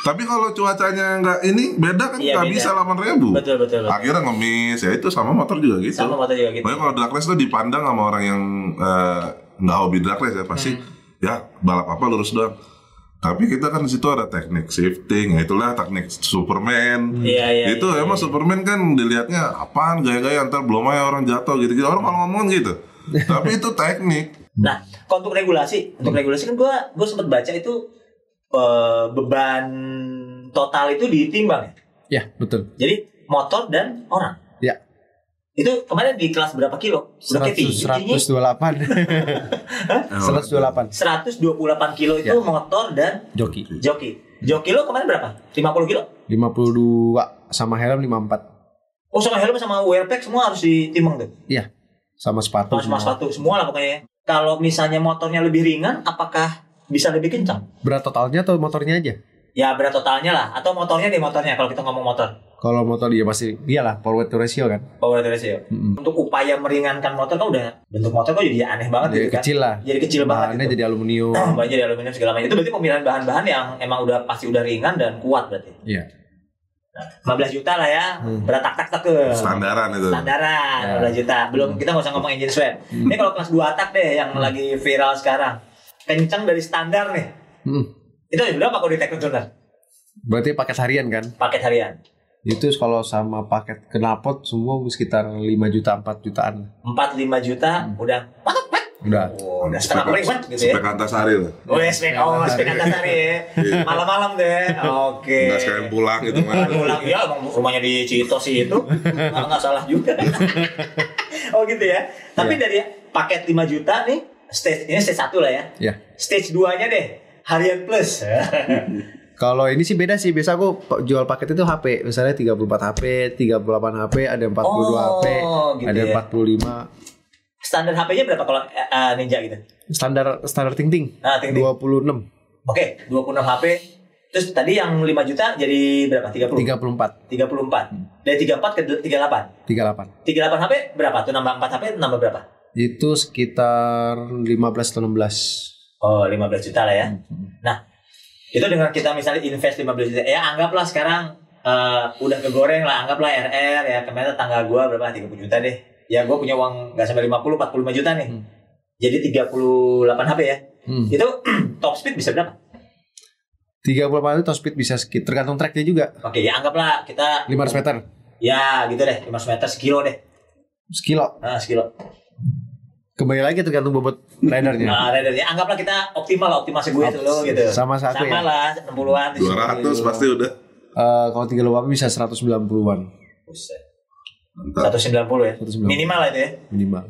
Tapi kalau cuacanya nggak ini beda kan
Iya,
nggak
beda.
bisa 8.000
Betul betul. betul.
Akhirnya ngemis, ya itu sama motor juga gitu.
Sama motor juga gitu.
Makanya kalau drag race tuh dipandang sama orang yang eh, nggak hobi drag race ya pasti
Hmm.
ya balap apa lurus doang. Tapi kita kan di situ ada teknik shifting, ya itulah teknik Superman.
Iya, iya,
Itu
iya,
emang Superman kan dilihatnya apaan gaya-gaya ntar belum aja orang jatuh gitu-gitu. Orang kalau ngomong gitu. Tapi itu teknik.
Nah, kalau untuk regulasi, untuk regulasi kan gua gua sempat baca itu eh, beban total itu ditimbang ya.
Ya betul.
Jadi motor dan orang. Itu kemarin di kelas berapa kilo? Udah kayak
100,
tinggi.
128 128
128 kilo itu
Ya.
motor dan
joki
joki. Joki lo kemarin berapa? 50 kilo?
52 sama helm 54
Oh sama helm sama wear pack semua harus ditimbang tuh.
Iya sama sepatu
Sama, sama
semua.
sepatu semua lah pokoknya. ya. Kalau misalnya motornya lebih ringan, apakah bisa lebih kencang?
berat totalnya atau motornya aja
Ya berat totalnya lah, atau motornya deh motornya kalau kita ngomong motor.
Kalau motor dia pasti iyalah power weight to ratio kan
Power to ratio.
Mm-mm.
Untuk upaya meringankan motor kan udah bentuk motor kok jadi aneh banget
jadi
gitu kan.
kecil lah
Jadi kecil banget
bahannya
gitu.
jadi aluminium
Bahannya jadi aluminium segala macam. Itu berarti pemilihan bahan-bahan yang emang udah pasti udah ringan dan kuat berarti.
iya
15 juta lah ya.
Hmm.
Berat tak tak tak ke.
Standaran itu.
Standaran
Ya.
15 juta. Belum kita nggak usah ngomong engine swap. Ini kalau kelas 2 tak deh yang lagi viral sekarang. Kencang dari standar nih.
Hmm.
Itu berapa kalau di Tuner?
berarti paket harian kan
Paket harian.
Itu kalau sama paket knalpot semua sekitar 5 juta 4 jutaan
4 5 juta udah mantap Pak.
udah
Oh, udah setengah privat gitu ya.
Spek antasari lah.
Oh, ya, spek oh, spek antasari ya. Malam-malam deh. Oke.
Nggak sekalian pulang gitu mah.
pulang ya rumahnya di Citos sih itu nggak, nggak salah juga oh gitu ya tapi
Iya.
dari paket 5 juta nih stage ini stage satu lah ya
ya
stage 2 nya deh harian plus
Kalau ini sih beda sih. Biasa aku jual paket itu HP. Misalnya 34 HP, 38 HP, ada 42 HP,
Oh, gitu
ada
ya.
45.
standar HP-nya berapa kalau eh, Ninja gitu
Standar standar ting ting.
Nah, ting-ting.
26,
oke 26 HP terus tadi yang 5 juta jadi berapa 30
34,
34 dari 34 ke 38
38.
38 HP berapa tuh nambah 4 HP nambah berapa
Itu sekitar 15 atau 16.
Oh, 15 juta lah ya.
Hmm.
Nah, itu dengan kita misalnya invest 15 juta, ya anggaplah sekarang eh, udah kegoreng lah, anggaplah RR ya kemarin tetangga gua berapa 30 juta deh. Ya gua punya uang nggak sampai 50 45 juta nih.
Hmm.
Jadi 38 HP ya.
Hmm.
Itu top speed bisa berapa?
38 itu top speed bisa skip tergantung tracknya juga.
Oke, ya anggaplah kita
500 meter
Ya, gitu deh, 500 meter sekilo deh.
sekilo.
Nah, sekilo.
Kembali lagi tergantung bobot ridernya.
Nah, ridernya anggaplah kita optimal lah, optimasi gue itu lo gitu.
Sama satu
Sama
ya.
lah, 60-an.
200 pasti udah.
Eh, kalau 38 bisa 190-an
Buset.
Mantap.
190 ya.
190.
Minimal lah itu ya.
minimal.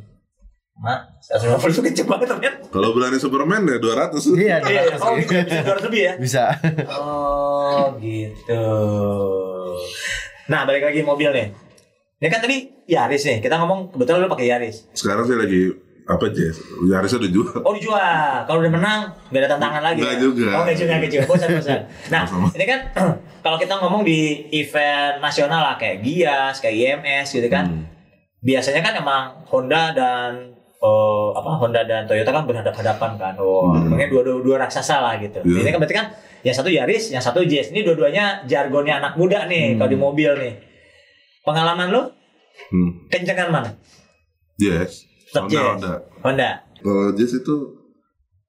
Mak, 190 itu kecil banget ternyata.
Kalau berani Superman ya 200.
Iya,
Iya,
200
oh,
sih.
bisa 200 lebih ya.
bisa.
Oh, gitu. Nah, balik lagi mobil nih. Ini kan tadi Yaris nih. Kita ngomong kebetulan lu pakai Yaris.
Sekarang sih lagi apa Jess? Yarisnya udah jual.
Oh dijual. Kalau udah menang nggak ada tantangan lagi. Ya?
juga.
Oh nggak juga nggak juga. Bosan bosan. Nah ini kan kalau kita ngomong di event nasional lah kayak Gias, kayak IMS gitu kan.
Hmm.
Biasanya kan emang Honda dan eh, apa Honda dan Toyota kan berhadapan-hadapan kan. Oh,
Hmm.
makanya dua, dua dua raksasa lah gitu.
Iya.
Ini kan berarti kan yang satu Yaris, yang satu Jazz. Ini dua-duanya jargonnya anak muda nih
Hmm.
kalau di mobil nih. Pengalaman lu
Hmm.
kencengan mana?
Yes.
Tetap
Honda,
Jazz.
Honda.
Honda.
Kalau Jazz itu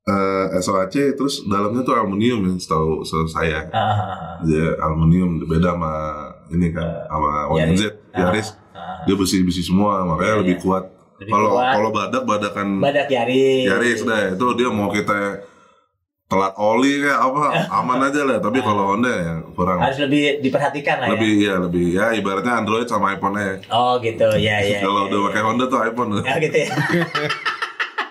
eh SOAC terus dalamnya tuh aluminium ya setahu setahu saya.
Ah,
Dia aluminium beda sama ini kan sama
Yaris.
YNZ Yaris.
ah.
Dia besi-besi semua makanya
Iya,
lebih
iya.
kuat.
Lebih
Kalau
kuat.
kalau badak badakan
Badak Yaris.
Yaris deh itu dia mau kita telat oli kayak apa aman aja lah tapi kalau Honda ya kurang
harus lebih diperhatikan lah ya.
lebih ya lebih ya ibaratnya Android sama iPhone nya
Oh gitu, ya ya.
kalau
ya,
udah
ya.
pakai Honda tuh iPhone
Ya gitu ya.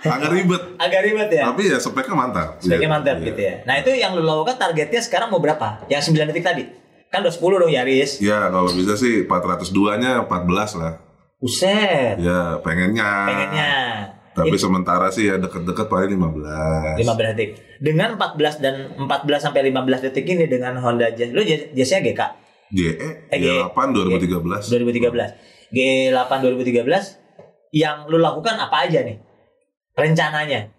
agak ribet
Agak ribet ya.
tapi ya speknya mantap
Sebagai
Iya.
mantap
Iya.
gitu ya. Nah itu yang lu lakukan targetnya sekarang mau berapa? Yang 9 detik tadi? Kan udah 10 dong Yaris.
ya kalau bisa sih 402 nya 14 lah
Buset.
ya pengennya
Pengennya.
Tapi sementara sih ya deket-deket paling 15
15 detik. Dengan 14 dan 14 sampai 15 detik ini dengan Honda Jazz. Lu Jazz- Jazznya GK
GE
Eh, GE.
G8 2013
2013. G8 2013 yang lu lakukan apa aja nih? Rencananya.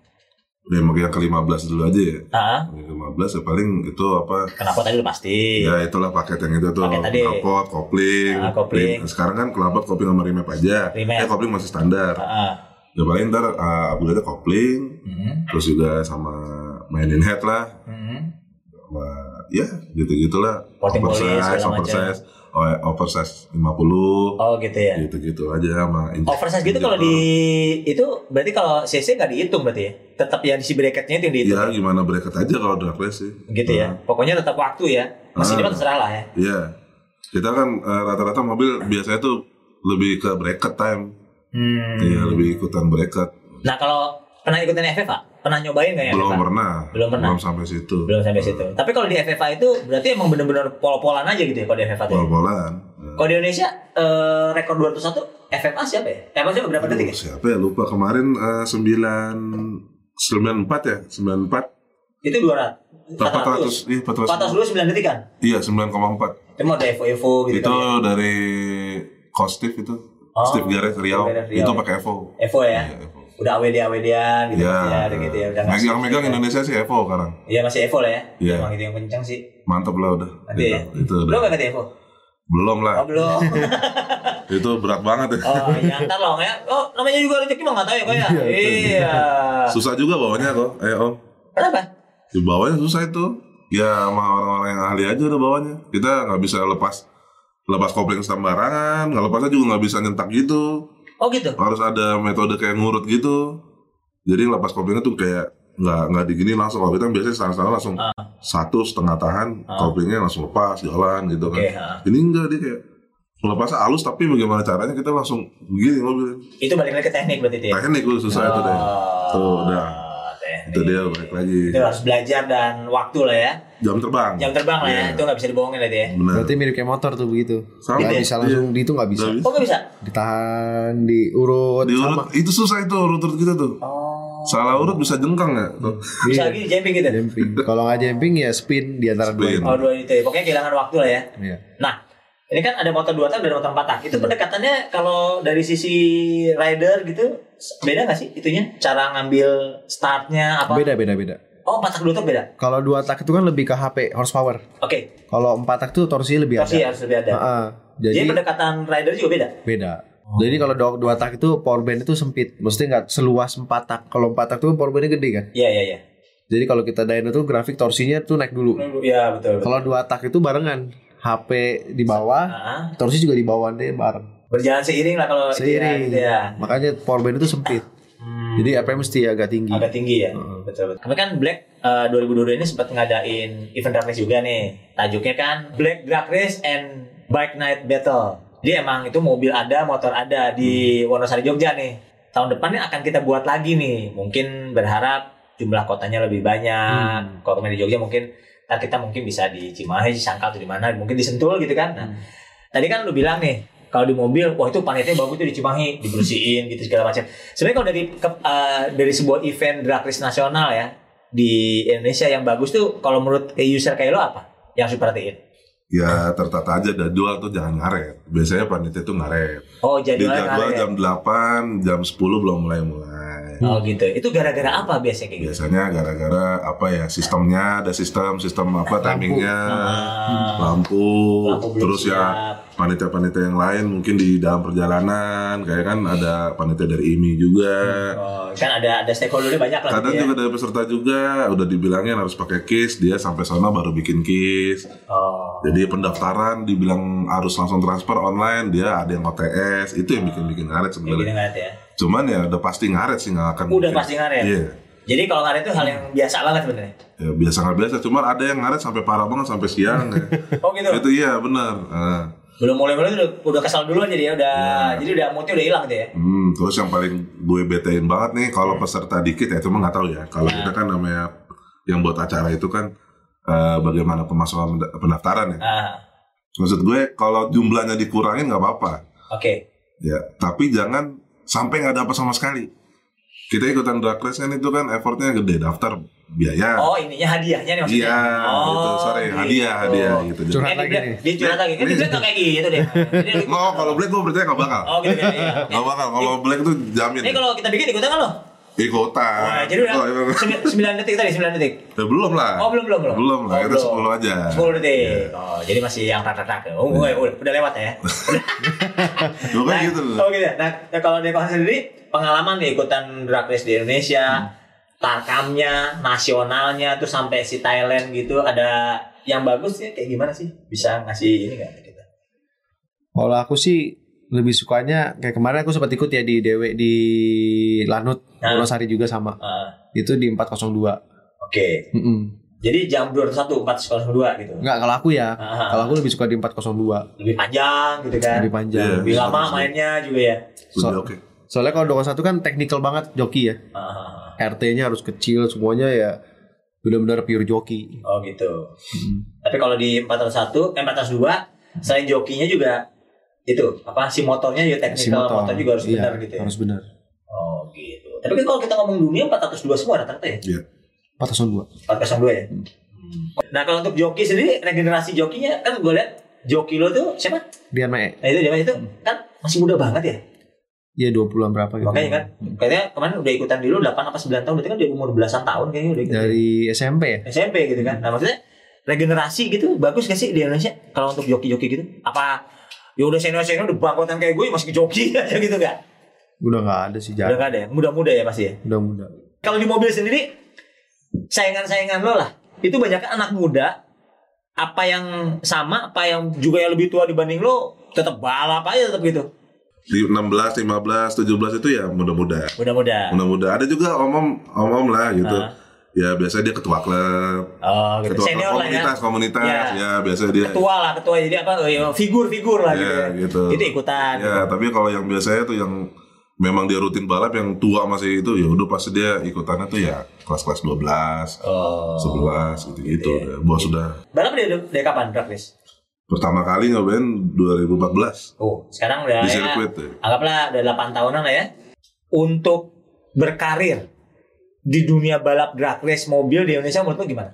ya mau yang ke-15 dulu aja ya
Ah,
yang ke-15 ya paling itu apa
kenapa tadi lu pasti?
Ya itulah paket yang itu tuh
Paket tadi.
knalpot, kopling,
Ah, kopling.
Sekarang kan knalpot, kopling sama remap aja.
Remap.
Eh kopling masih standar.
Ah,
Ya paling ntar uh, upgrade kopling,
hmm,
terus juga sama mainin head lah,
hmm.
sama ya gitu gitulah. Oversize, oversize, oh, oversize 50,
Oh gitu ya.
gitu gitu aja sama
Oversize gitu kalau di itu berarti kalau CC nggak dihitung berarti ya. Tetap yang di si bracketnya itu yang dihitung.
Ya gimana bracket aja kalau drag race sih.
Gitu ya. Pokoknya tetap waktu ya. Mah
Ah.
terserah lah ya.
Iya. Kita kan uh, rata-rata mobil biasanya tuh lebih ke bracket time.
Hmm.
Iya, lebih ikutan bracket.
Nah kalau pernah ikutin FFA? Pernah nyobain nggak ya
Belum
FFA?
pernah.
Belum pernah.
Belum sampai situ.
Belum sampai situ. Tapi kalau di FFA itu berarti emang bener-bener pol-polan aja gitu ya kalau di FFA ya?
Pol-polan.
Kalau di Indonesia eh, rekor 201 FFA siapa ya? FFA siapa berapa detik ya?
Aduh, siapa ya lupa kemarin eh, sembilan sembilan empat ya sembilan empat
Itu 200.
empat ratus
400.
iya empat ratus
400 dulu 9 detik kan?
iya sembilan koma empat
Itu mau ada Evo-Evo gitu
itu
kan ya?
dari Kostif itu
Oh,
Steve Garrett Riau
Riau,
itu pakai Evo
Evo ya?
Iya, Evo.
Udah AWD AWD-an gitu
Iya,
ya, gitu ya. Udah
yang megang Indonesia sih Evo sekarang
Iya masih Evo lah ya.
Iya.
Emang itu yang kencang sih.
mantep lah udah
Nanti
itu,
ya.
itu udah
gak ngerti Evo?
belum
Oh
lah
belum.
itu berat banget ya
oh iya ntar ya. Oh namanya juga rezeki mah nggak tahu ya kok ya. Iya.
susah juga bawanya kok eh om
Kenapa?
susah itu ya sama orang-orang yang ahli aja udah bawahnya kita nggak bisa lepas lepas kopling sembarangan nggak lepasnya juga nggak bisa nyentak gitu
Oh gitu.
harus ada metode kayak ngurut gitu jadi lepas koplingnya tuh kayak nggak nggak digini langsung kalau kita biasanya setengah-setengah langsung
Ah.
satu setengah tahan
Ah.
koplingnya langsung lepas jalan gitu kan
Oke. ah.
ini enggak dia kayak melepasnya halus tapi bagaimana caranya kita langsung begini mobilnya
Itu balik lagi ke teknik berarti itu ya.
teknik tuh susah itu deh
Oh,
Tuh, udah. Itu dia balik lagi
Itu harus belajar dan waktu lah ya.
jam terbang
Jam terbang lah ya.
Iya.
Itu nggak bisa dibohongin lah ya.
benar
Berarti mirip kayak motor tuh begitu.
Sama.
Gitu ya?
bisa langsung di itu nggak bisa.
Oh nggak bisa?
Ditahan, diurut,
diurut
sama.
itu susah itu urut-urut kita tuh
Oh.
salah urut bisa jengkang ya
Bisa
Iya.
lagi jumping gitu.
Jumping. Kalau nggak jumping ya spin di antara dua
Spin.
itu.
Oh dua itu ya. Pokoknya kehilangan waktu lah ya.
Iya.
Nah, ini kan ada motor dua tak, ada motor empat tak. Itu pendekatannya kalau dari sisi rider gitu beda nggak sih itunya? Cara ngambil startnya apa?
Beda beda beda.
Oh, empat tak dua tak beda.
Kalau dua tak itu kan lebih ke HP horsepower.
Oke,
Kalau empat tak tuh torsinya lebih
torsi
ada.
harus lebih ada.
Ah,
Jadi,
jadi
pendekatan rider juga beda.
beda. Jadi kalau dua, dua tak itu power band itu sempit, maksudnya nggak seluas empat tak. Kalau empat tak itu power bandnya gede kan.
Iya iya iya.
Jadi kalau kita dyno tuh grafik torsinya tuh naik dulu.
Iya betul. betul.
Kalau dua tak itu barengan. HP di bawah,
Ah,
torsi juga di bawah deh bareng.
berjalan seiring lah kalau
Seiring.
gitu ya.
Makanya power band itu sempit.
Hmm,
Jadi apa mesti agak tinggi.
agak tinggi ya.
Heeh.
Betul betul. Kami kan Black eh, 2022 ini sempat ngadain event drag race juga nih. Tajuknya kan Black Drag Race and Bike Night Battle. Jadi emang itu mobil ada, motor ada di Wonosari Jogja nih. Tahun depan nih akan kita buat lagi nih. Mungkin berharap jumlah kotanya lebih banyak. Kalau kemarin di Jogja mungkin ntar kita mungkin bisa di Cimahi, Sangkal atau di mana, mungkin di Sentul gitu kan. Nah, tadi kan lu bilang nih kalau di mobil, wah itu panitnya bagus tuh di Cimahi, dibersihin gitu segala macam. Sebenarnya kalau dari ke- eh, dari sebuah event drag race nasional ya di Indonesia yang bagus tuh kalau menurut kayak user kayak lo apa yang harus diperhatiin?
Ya tertata aja jadwal tuh jangan ngaret. Biasanya panitia tuh ngaret.
Oh
Di
jadwalnya
jadwal
ngaret.
jam 8, jam 10 belum mulai-mulai.
Oh gitu. Itu gara-gara apa biasanya kayak gitu?
Biasanya gara-gara apa ya sistemnya ada sistem sistem apa timingnya
Ah,
lampu,
lampu
terus ya
siap.
Panitia-panitia yang lain mungkin di dalam perjalanan kayak kan ada panitia dari IMI juga
Oh, kan ada ada stakeholdernya banyak lah.
kadang
gitu ya.
juga dari peserta juga udah dibilangin harus pakai kis dia sampai sana baru bikin kis
Oh.
jadi pendaftaran dibilang harus langsung transfer online dia ada yang OTS itu yang bikin bikin ngaret sebenarnya
ya.
cuman ya udah pasti ngaret sih nggak akan
Udah
mungkin.
pasti ngaret.
iya
Jadi kalau ngaret itu hal yang biasa banget sebenarnya.
ya biasa nggak biasa cuman ada yang ngaret sampai parah banget sampai siang ya.
Oh gitu.
itu iya benar Nah,
Belum mulai-mulai udah udah kesal duluan jadi ya udah
Iya.
jadi udah moodnya udah hilang gitu ya.
Hmm, terus yang paling gue betein banget nih kalau
Hmm.
peserta dikit ya cuma nggak tahu ya. Kalau
Nah.
kita kan namanya yang buat acara itu kan eh, bagaimana pemasukan penda- pendaftaran ya.
Ah,
Maksud gue kalau jumlahnya dikurangin nggak apa-apa.
oke.
Ya, tapi jangan sampai nggak dapat sama sekali. Kita ikutan drag race kan itu kan effortnya gede, daftar biaya.
Oh, ininya hadiahnya nih maksudnya.
iya,
oh,
gitu. Sorry, hadiah, hadiah gitu. Jadi-
Curhat
Eh,
lagi
dia,
nih.
dia curhat lagi. Kan dia bilang kayak gitu deh.
No, kalau Black gue percaya nggak bakal.
Oh gitu ya. iya.
Nggak bakal. Kalau Black tuh jamin.
Ini kalau kita bikin ikutan kan lo?
Ikutan.
Wah, jadi udah
Oh, iya.
sembi- sembilan detik tadi, sembilan detik.
Ya, belum lah.
Oh, belum, belum, belum.
Belum lah,
Oh,
itu
belum.
10 aja.
10 detik.
Iya.
Oh, jadi masih yang tak-tak-tak. Oh, udah, udah, udah lewat ya.
Gue kan
Nah,
gitu loh.
Oh gitu. ya. Nah, nah, kalau dari Kohan sendiri pengalaman di ikutan drag race di Indonesia,
Hmm.
tarkamnya, nasionalnya, tuh sampai si Thailand gitu ada yang bagus ya kayak gimana sih? Bisa ngasih ini nggak ke kita?
Kalau aku sih lebih sukanya kayak kemarin aku sempat ikut ya di Dewe di Lanut,
Ah.
Wonosari juga sama.
Ah,
Itu di 402.
Oke.
Mm-mm.
Jadi jam 201 402 gitu.
Enggak kalau aku ya.
Ah,
Kalau aku lebih suka di 402.
lebih panjang gitu kan.
Lebih panjang.
Iya.
Lebih lama mainnya juga ya.
Lebih
So-
oke.
Soalnya kalau 21 kan teknikal banget joki ya.
Ah,
RT-nya harus kecil semuanya ya benar-benar pure joki.
oh gitu.
Mm.
Tapi kalau di 401, eh 402 selain jokinya juga itu apa si motornya
Si
teknikal
motor,
motor juga harus
iya,
benar gitu ya.
Harus benar.
Oh gitu. Tapi kan kalau kita ngomong dunia 402 semua rata-rata ya.
402.
402 ya.
Hmm.
Nah kalau untuk joki sendiri regenerasi jokinya kan gue lihat joki lo tuh siapa?
Dian Mae.
Nah itu dia itu kan masih muda banget ya.
Iya 20-an berapa gitu.
Makanya kan katanya kemarin udah ikutan dulu 8 apa 9 tahun berarti kan dia umur belasan tahun kayaknya udah gitu.
Dari SMP ya?
SMP gitu kan. Nah maksudnya regenerasi gitu bagus gak sih di Indonesia kalau untuk joki-joki gitu? Apa ya udah senior-senior udah bangkotan kayak gue masih joki aja gitu kan?
Udah nggak ada sih
Udah
jarang.
gak ada ya? Muda-muda ya pasti ya?
Udah muda.
Kalau di mobil sendiri saingan-saingan lo lah itu banyak anak muda apa yang sama apa yang juga yang lebih tua dibanding lo tetap balap aja tetap gitu
Di 16, 15, 17 itu ya muda-muda.
muda-muda
Muda-muda. Ada juga om-om om-om lah gitu.
Ah.
Ya biasanya dia ketua klub,
oh gitu
ketua
senior
klub
lah ya
komunitas, komunitas.
Ya.
Ya, biasanya dia.
ketua lah ketua jadi apa eh, figur-figur lah gitu,
Ya,
ya.
gitu.
itu ikutan
Ya, tapi kalau yang biasanya tuh yang memang dia rutin balap yang tua masih itu ya udah pasti dia ikutannya tuh ya kelas-kelas 12,
oh
11 gitu-gitu.
Gitu ya.
Ya, Bos sudah
balap dari, dari kapan race
pertama kali nyobain 2014
oh sekarang udah
di
ya
sirkuit ya.
anggaplah udah 8 tahunan lah ya untuk berkarir di dunia balap drag race mobil di Indonesia menurut lo gimana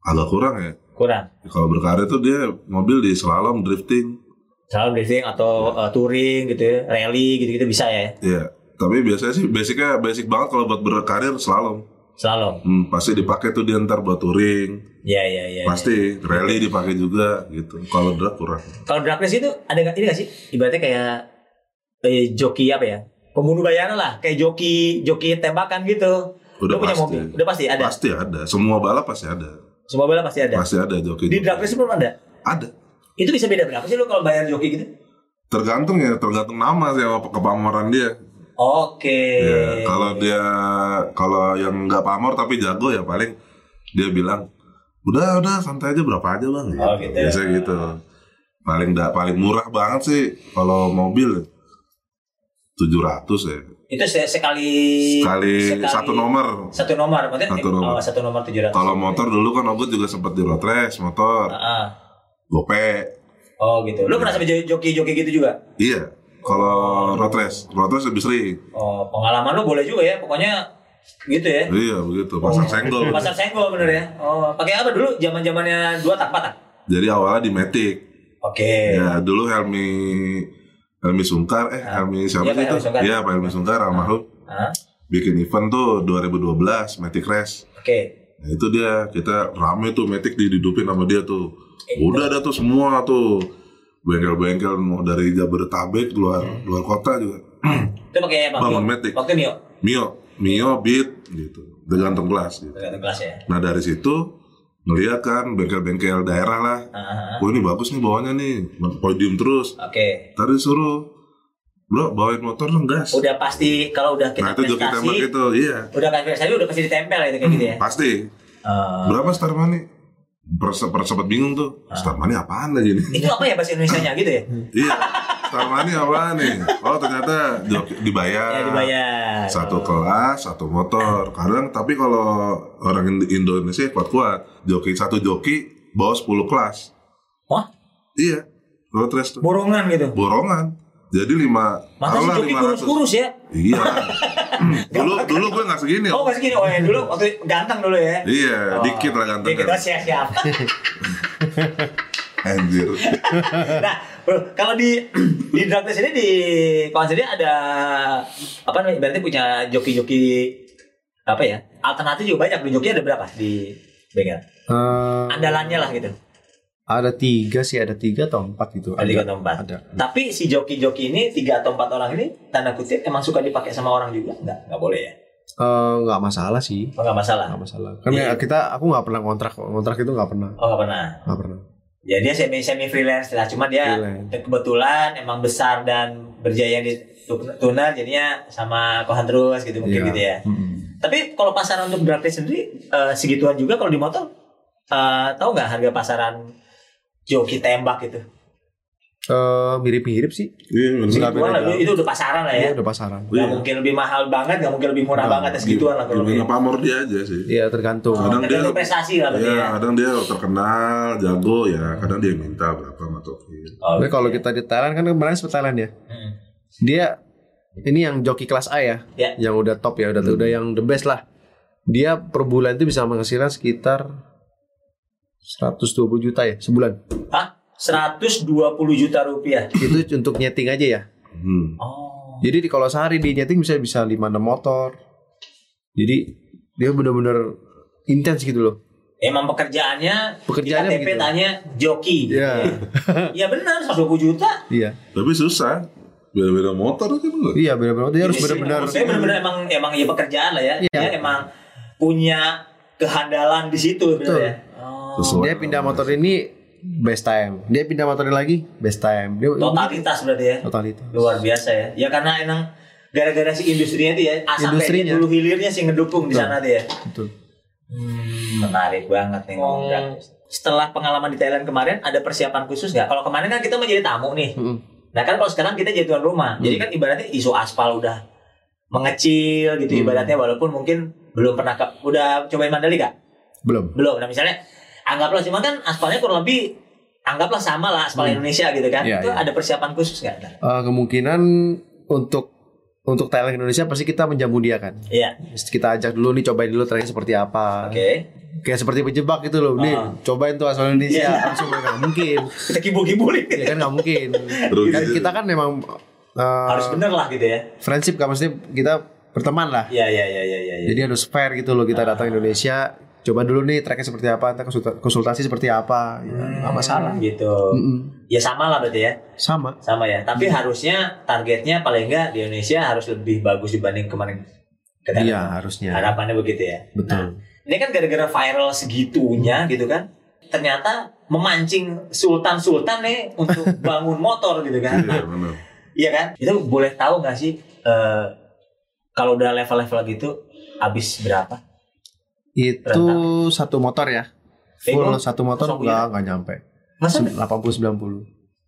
Agak kurang ya.
kurang
Kalau berkarir tuh dia mobil di slalom, drifting,
selalu drifting atau uh, touring gitu ya, rally gitu-gitu bisa ya
ya. Tapi biasanya sih basicnya basic banget kalau buat berkarir slalom.
Slalom
Hmm, pasti dipakai tuh dia ntar buat touring,
ya ya ya
pasti rally dipakai juga gitu. Kalau drag kurang.
kalau drag race itu ada nggak ini gak sih ibaratnya kayak eh, joki apa ya pembunuh bayaran lah kayak joki joki tembakan gitu
Udah
Lu punya
pasti.
mobil? Udah pasti ada.
Pasti ada. Semua balap pasti ada.
Semua balap pasti ada.
Pasti ada joki.
Di drag race belum ada.
Ada.
Itu bisa beda berapa sih lu kalau bayar joki gitu?
Tergantung ya, tergantung nama sih sama kepamoran dia.
Oke.
Ya, kalau dia kalau yang nggak pamor tapi jago ya paling dia bilang udah udah santai aja berapa aja bang.
Oh, gitu.
Biasanya gitu. Paling da, paling murah banget sih kalau mobil 700 ya.
itu se- sekali,
Sekali, satu nomor.
Satu nomor, maksudnya
Satu nomor.
Oh, satu nomor 700.
Kalau motor dulu kan Ogut juga sempat di road race motor.
Heeh.
Gope.
Oh gitu. Lu pernah sampai jo- joki-joki gitu juga?
Iya. Kalau road race, road race lebih sering.
Oh, pengalaman lu boleh juga ya. Pokoknya gitu ya.
Iya begitu, pasang senggol.
Pasar senggol bener ya. Oh, pakai apa dulu? Zaman-zamannya dua tak empat tak?
Jadi awalnya di Matic.
Oke.
Ya dulu Helmi Helmi Sungkar, eh Helmi siapa
Iya,
sih itu? Iya Pak Helmi Sungkar almarhum
Hah?
bikin event tuh 2012 Matic Race.
Oke.
Nah itu dia kita rame tuh Matic dihidupin sama dia tuh.
Eh,
Udah ada tuh semua tuh bengkel-bengkel mau dari Jabodetabek luar luar kota juga.
Itu pakai apa?
Bangun
Mio? Waktu Mio.
Mio, Mio Beat gitu. Tergantung kelas gitu.
Tergantung kelas ya.
Nah dari situ ngeliat kan bengkel-bengkel daerah lah.
Ah,
Wah ini bagus nih bawahnya nih, podium terus.
Oke.
Tadi suruh, bro bawain motor dong gas.
Udah pasti kalau udah kita
nah itu tembak
prestasi,
itu, iya.
udah kan prestasi udah pasti ditempel itu kayak gitu ya.
Pasti.
Eh,
Berapa star money? Perse sempat bingung tuh.
Ah.
Star money apaan lagi nih?
itu apa ya bahasa Indonesia-nya gitu ya?
iya. Star money apaan nih? Oh ternyata dibayar.
Ya dibayar.
Satu kelas, satu motor. Kadang tapi kalau orang Indo- Indonesia kuat-kuat, joki satu joki bawa 10 kelas.
Wah,
Iya. Road race tuh.
borongan gitu.
Borongan. Jadi lima,
Masa si joki
500.
kurus-kurus ya?
Iya. dulu dulu gue nggak segini.
Oh,
Om.
masih gini. Oh, ya dulu waktu ganteng dulu ya.
Iya,
Oh,
dikit lah ganteng.
Dikit, oh, siap siap.
Anjir.
nah, bro, kalau di di drag race ini di kawan sendiri ada apa namanya? Berarti punya joki-joki apa ya? Alternatif juga banyak. Di joki ada berapa di bengkel?
Eh,
Andalannya lah gitu.
Ada tiga sih, ada tiga atau empat gitu.
Ada tiga atau empat.
Ada.
Tapi si joki-joki ini tiga atau empat orang ini tanda kutip emang suka dipakai sama orang juga? Enggak, enggak boleh ya.
Eh, nggak masalah sih,
Oh, enggak masalah.
nggak masalah. Kan
Iya.
ya kita, aku nggak pernah kontrak, kontrak itu nggak pernah,
Oh, enggak pernah.
nggak pernah.
Ya dia semi semi freelance lah, cuma dia
Freelance.
kebetulan emang besar dan berjaya di tu- tuner jadinya sama Kohan terus gitu mungkin
Iya.
gitu ya.
Mm-mm.
Tapi kalau pasaran untuk race sendiri eh, segituan juga kalau di motor eh, tahu nggak harga pasaran joki tembak gitu?
Eh, mirip-mirip sih.
Iya,
Segituan lah, itu udah pasaran lah ya.
Iya, udah pasaran.
Nggak mungkin lebih mahal banget, nggak mungkin lebih murah
Nggak.
banget, ya segituan lah kalau
Gimana
lebih.
pamor dia aja sih.
Iya, tergantung.
Oh,
Kadang dia-
prestasi lah berarti
Iya,
ya.
kadang dia terkenal, jago ya, kadang dia minta berapa sama Toki.
Oh,
Tapi kalau
gitu ya.
kita di Thailand kan kemarin sempat Thailand ya.
Hmm.
Dia ini yang joki kelas A ya,
Ya.
yang udah top ya, udah udah yang the best lah. Dia per bulan itu bisa menghasilkan sekitar 120 juta ya sebulan.
Hah? 120 juta rupiah.
itu untuk nyeting aja ya.
Hmm.
Oh.
Jadi di kalau sehari di nyeting bisa bisa 5 6 motor. Jadi dia benar-benar intens gitu loh.
Emang pekerjaannya
Pekerjaannya
di KTP
begitu.
tanya joki.
Iya.
Ya benar 120 juta.
Iya.
Tapi susah. Beda-beda motor kan enggak?
Iya benar-benar dia harus benar-benar
Saya benar-benar emang emang ya pekerjaan lah ya.
Iya.
Dia emang punya kehandalan di situ benar
Betul.
ya.
Sesuai.
dia pindah motor ini best time. Dia pindah motor ini lagi best time. Dia
Totalitas berarti ya.
totalitas.
Luar biasa ya. Ya karena emang gara-gara si industrinya itu ya, ah, sampai
Industrinya.
dia dulu hilirnya sih ngedukung di sana ya.
Betul.
Hmm, menarik banget nih ngomong race. Setelah pengalaman di Thailand kemarin ada persiapan khusus nggak? Kalau kemarin kan kita menjadi tamu nih.
Mm-mm.
Nah kan kalau sekarang kita jadi tuan rumah. Jadi kan ibaratnya isu aspal udah mengecil gitu
Hmm.
ibaratnya walaupun mungkin belum pernah ke, udah cobain Mandalika?
Belum.
Belum. Nah misalnya anggaplah cuma kan aspalnya kurang lebih anggaplah sama lah aspal Indonesia gitu kan.
Iya,
Itu
iya.
ada persiapan khusus nggak? Nah,
Eh, kemungkinan untuk untuk Thailand Indonesia pasti kita menjamu dia kan.
Iya.
Kita ajak dulu nih cobain dulu tracknya seperti apa.
Oke.
Kayak seperti penjebak gitu loh. Nih
Ah.
cobain tuh asal Indonesia
Iya.
langsung nggak mungkin.
Kita kibul-kibulin.
ya kan nggak mungkin.
Rugi.
kan kita kan memang eh,
Harus bener lah gitu ya.
friendship kan maksudnya kita berteman lah.
Iya iya iya iya iya. iya.
Jadi harus fair gitu loh kita datang Indonesia. Coba dulu nih tracknya seperti apa, ntar konsulta- konsultasi seperti apa, ya, nggak masalah.
Gitu.
Mm-mm.
Ya sama lah berarti ya.
Sama.
Sama ya. Tapi harusnya targetnya paling enggak di Indonesia harus lebih bagus dibanding kemarin. Kita
Iya harusnya.
harapannya begitu ya.
Betul.
Ini kan gara-gara viral segitunya gitu kan. Ternyata memancing sultan-sultan nih untuk bangun motor gitu kan.
Iya benar.
Iya kan? Itu boleh tahu nggak sih eh, kalau udah level-level gitu habis berapa?
Itu satu motor ya. Full
Ego?
satu motor enggak enggak nyampe.
Masa
80 90.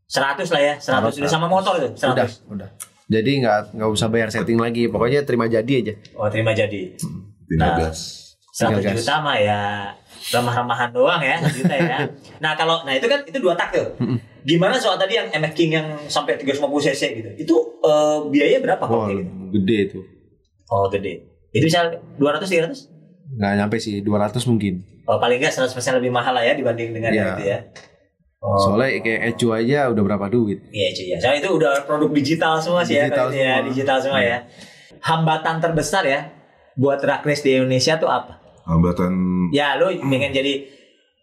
100 lah ya, 100 udah sama motor itu, 100.
Udah, udah. Jadi nggak nggak usah bayar setting lagi. Pokoknya terima jadi aja.
Oh, terima jadi.
Tinggal
Nah.
gas.
100
Tinggal gas.
juta mah ya remah-remahan doang ya, 1 juta ya. Nah, kalau nah itu kan itu dua tak tuh. Gimana soal tadi yang MX King yang sampai 350 cc gitu? Itu eh, biaya berapa kalau kayak gitu?
gede itu.
Oh, gede. Itu bisa 200 300?
Nggak nyampe sih 200 mungkin.
Oh, paling nggak 100% lebih mahal lah ya dibanding dengan yang
Iya.
itu ya. Oh.
Soalnya kayak Ecu aja udah berapa duit.
Iya cuy ya. Soalnya itu udah produk digital semua sih
Digital
ya, itu ya
semua.
digital semua ya. Hambatan terbesar ya buat drag race di Indonesia tuh apa?
Hambatan
Ya lu pengen jadi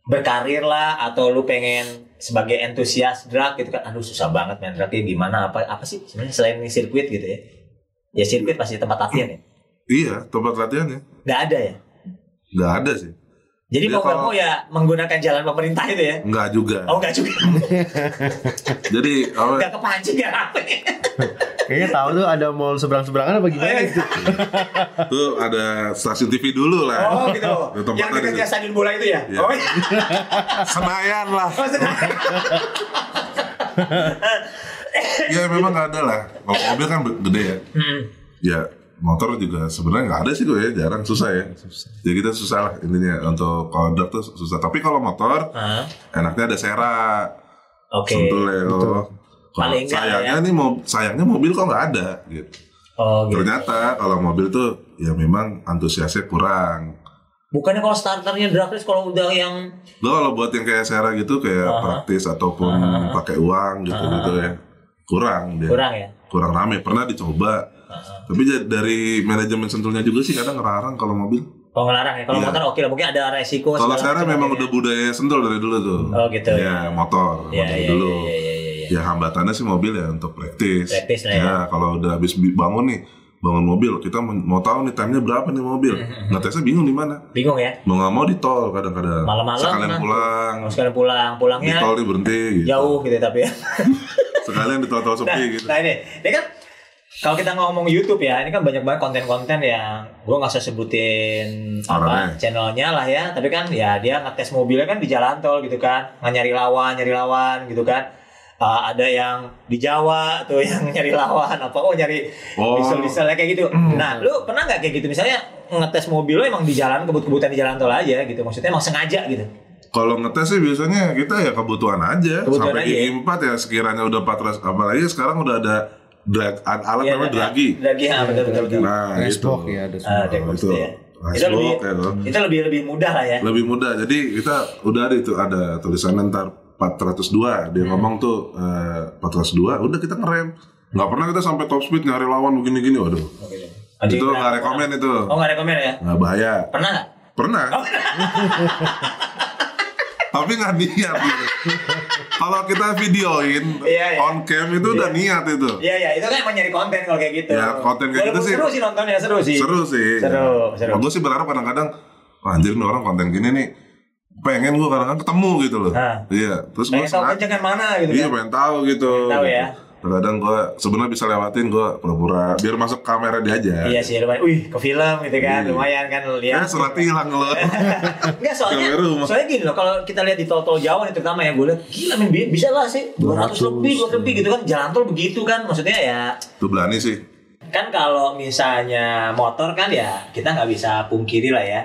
berkarir lah atau lu pengen sebagai entusias drag gitu kan. Aduh susah banget main dragnya gimana apa apa sih sebenarnya selain ini sirkuit gitu ya. Ya sirkuit pasti tempat latihan ya.
iya tempat latihannya
Nggak ada ya.
Nggak ada sih.
Jadi mau nggak
kalau-
mau ya menggunakan jalan pemerintah itu ya.
Nggak juga.
Oh nggak juga.
Jadi apa?
Nggak kepancing ya apa
Kayaknya tahu tuh ada mall seberang-seberangan apa gimana
iya.
gitu.
Tuh ada stasiun TV dulu lah.
Oh gitu.
Di tempat
Yang
tadi
dekatnya
tuh.
stadion bola itu ya.
Iya.
Oh iya.
Senayan lah.
Oh, sedang.
Ya memang nggak ada lah. Kalau mobil kan gede ya.
Hmm.
Ya motor juga sebenarnya nggak ada sih gue ya, jarang susah ya. Jadi kita susah lah intinya untuk drag tuh susah. Tapi kalau motor enaknya ada sera,
Oke.
sentul ya. Kalau
Paling nggak
sayangnya
ya.
nih mau sayangnya mobil kok nggak ada gitu.
Oh gitu.
Ternyata kalau mobil tuh ya memang antusiasnya kurang.
Bukannya kalau starternya drag race kalau udah yang
Lo kalau buat yang kayak Sera gitu kayak
Aha.
praktis ataupun pakai uang gitu gitu ya kurang dia
kurang ya.
kurang rame pernah dicoba tapi dari manajemen sentulnya juga sih kadang ngelarang kalau mobil
Kalau ngelarang ya. Kalau
Iya.
motor oke lah. Mungkin ada resiko.
kalau
macam
memang
gitu
udah
ya.
budaya sentul dari dulu tuh
Oh, gitu
ya motor
Iya
motor
iya
dulu
iya iya iya. iya.
ya hambatannya sih mobil ya untuk praktis
Praktis lah ya.
kalau udah habis bi- bangun nih bangun mobil kita mau tahu nih time-nya berapa nih mobil ngetesnya bingung di mana
Bingung ya.
mau nggak mau di tol kadang-kadang
Malam-malam
sekalian
nah.
pulang
Mau sekalian pulang,
di
pulangnya
tol nih berhenti gitu
jauh gitu tapi ya.
sekalian di tol-tol
Nah,
sepi gitu
nah ini, ini kan kalau kita ngomong YouTube ya, ini kan banyak banget konten-konten yang gue nggak usah sebutin apa channelnya lah ya, tapi kan ya dia ngetes mobilnya kan di jalan tol gitu kan, nggak nyari lawan, nyari lawan gitu kan. Uh, ada yang di Jawa tuh yang nyari lawan apa oh nyari
Oh.
diesel-dieselnya kayak gitu. Nah, lu pernah nggak kayak gitu misalnya ngetes mobil lo emang di jalan kebut-kebutan di jalan tol aja gitu. Maksudnya emang sengaja gitu.
Kalau ngetes sih biasanya kita ya kebutuhan aja.
Kebutuhan
Sampai
aja ya.
I4 ya sekiranya udah 400 apalagi sekarang udah ada drag alat
Iya,
namanya
iya.
dragi.
Dragi, ah, betul betul betul.
Nah, itu.
Dashboard ya ada
Ah,
semua.
dashboard
itu.
itu ya.
Nah,
Itu lebih,
Dashboard ya, tuh.
itu lebih lebih mudah lah ya.
Lebih mudah. Jadi kita udah ada itu ada tulisan ntar 402 dia
Hmm.
ngomong tuh eh, 402 udah kita ngerem. Nggak pernah kita sampai top speed nyari lawan begini-gini waduh.
Anjing,
itu nggak rekomen itu.
Oh nggak rekomen ya?
Nggak bahaya.
Pernah nggak?
Pernah.
Oh.
Tapi nggak niat gitu. Kalau kita videoin
Iya, iya.
on cam itu udah niat itu.
Iya iya itu kan emang nyari konten kalau kayak gitu.
Ya, konten kayak
Walaupun
gitu sih.
Seru sih nontonnya seru sih.
Seru sih.
Seru, seru.
gue sih berharap kadang-kadang "Wah, anjir nih orang konten gini nih pengen gue kadang-kadang ketemu gitu loh. Iya. Terus gue
Pengen tahu mana gitu
Iya
kan?
pengen tahu gitu.
Pengen tahu ya.
Kadang gue sebenarnya bisa lewatin gue pura-pura biar masuk kamera dia aja.
Iya sih lumayan. Wih ke film gitu kan
Iya.
lumayan kan
Ya
lihat.
surat hilang lo.
Enggak soalnya soalnya gini loh kalau kita lihat di tol-tol Jawa nih terutama ya gue lihat gila men bi- bisa lah sih 200 lebih 200 lebih gitu kan jalan tol begitu kan maksudnya ya
Tuh berani sih.
kan kalau misalnya motor kan ya kita nggak bisa pungkiri lah ya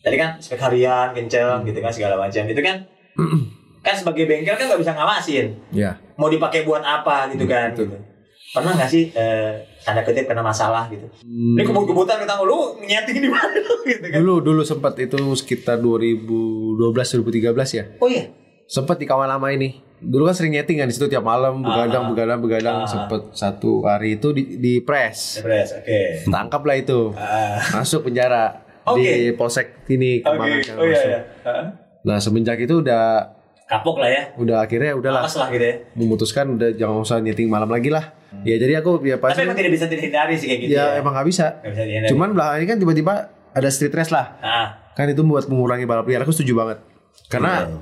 tadi kan spek harian kenceng gitu kan segala macam itu kan kan sebagai bengkel kan nggak bisa ngawasin
Ya.
mau dipakai buat apa gitu kan gitu. pernah nggak sih eh, tanda kutip kena masalah gitu ini kebut-kebutan kita lu nyeting di mana gitu kan
Dulu dulu sempat itu sekitar 2012 2013 ya.
oh iya
Sempat di kawan lama ini. Dulu kan sering nyeting kan di situ tiap malam begadang begadang begadang
Ah.
sempet satu hari itu di, di press.
Depres, oke
Tangkap lah itu.
Ah,
Masuk penjara
Oke.
di polsek ini kemarin kan
oh iya iya Ah.
Nah, semenjak itu udah
kapok lah ya
udah akhirnya udahlah
lah gitu ya
memutuskan udah jangan usah nyeting malam lagi lah. Ya jadi aku ya
Tapi
pasti
emang tidak bisa dihindari sih kayak gitu
ya,
ya.
emang nggak bisa.
Nggak bisa dihindari.
Cuman belakangan ini kan tiba-tiba ada street race lah.
Ah,
Kan itu buat mengurangi balap liar. Aku setuju banget. Karena
Iya.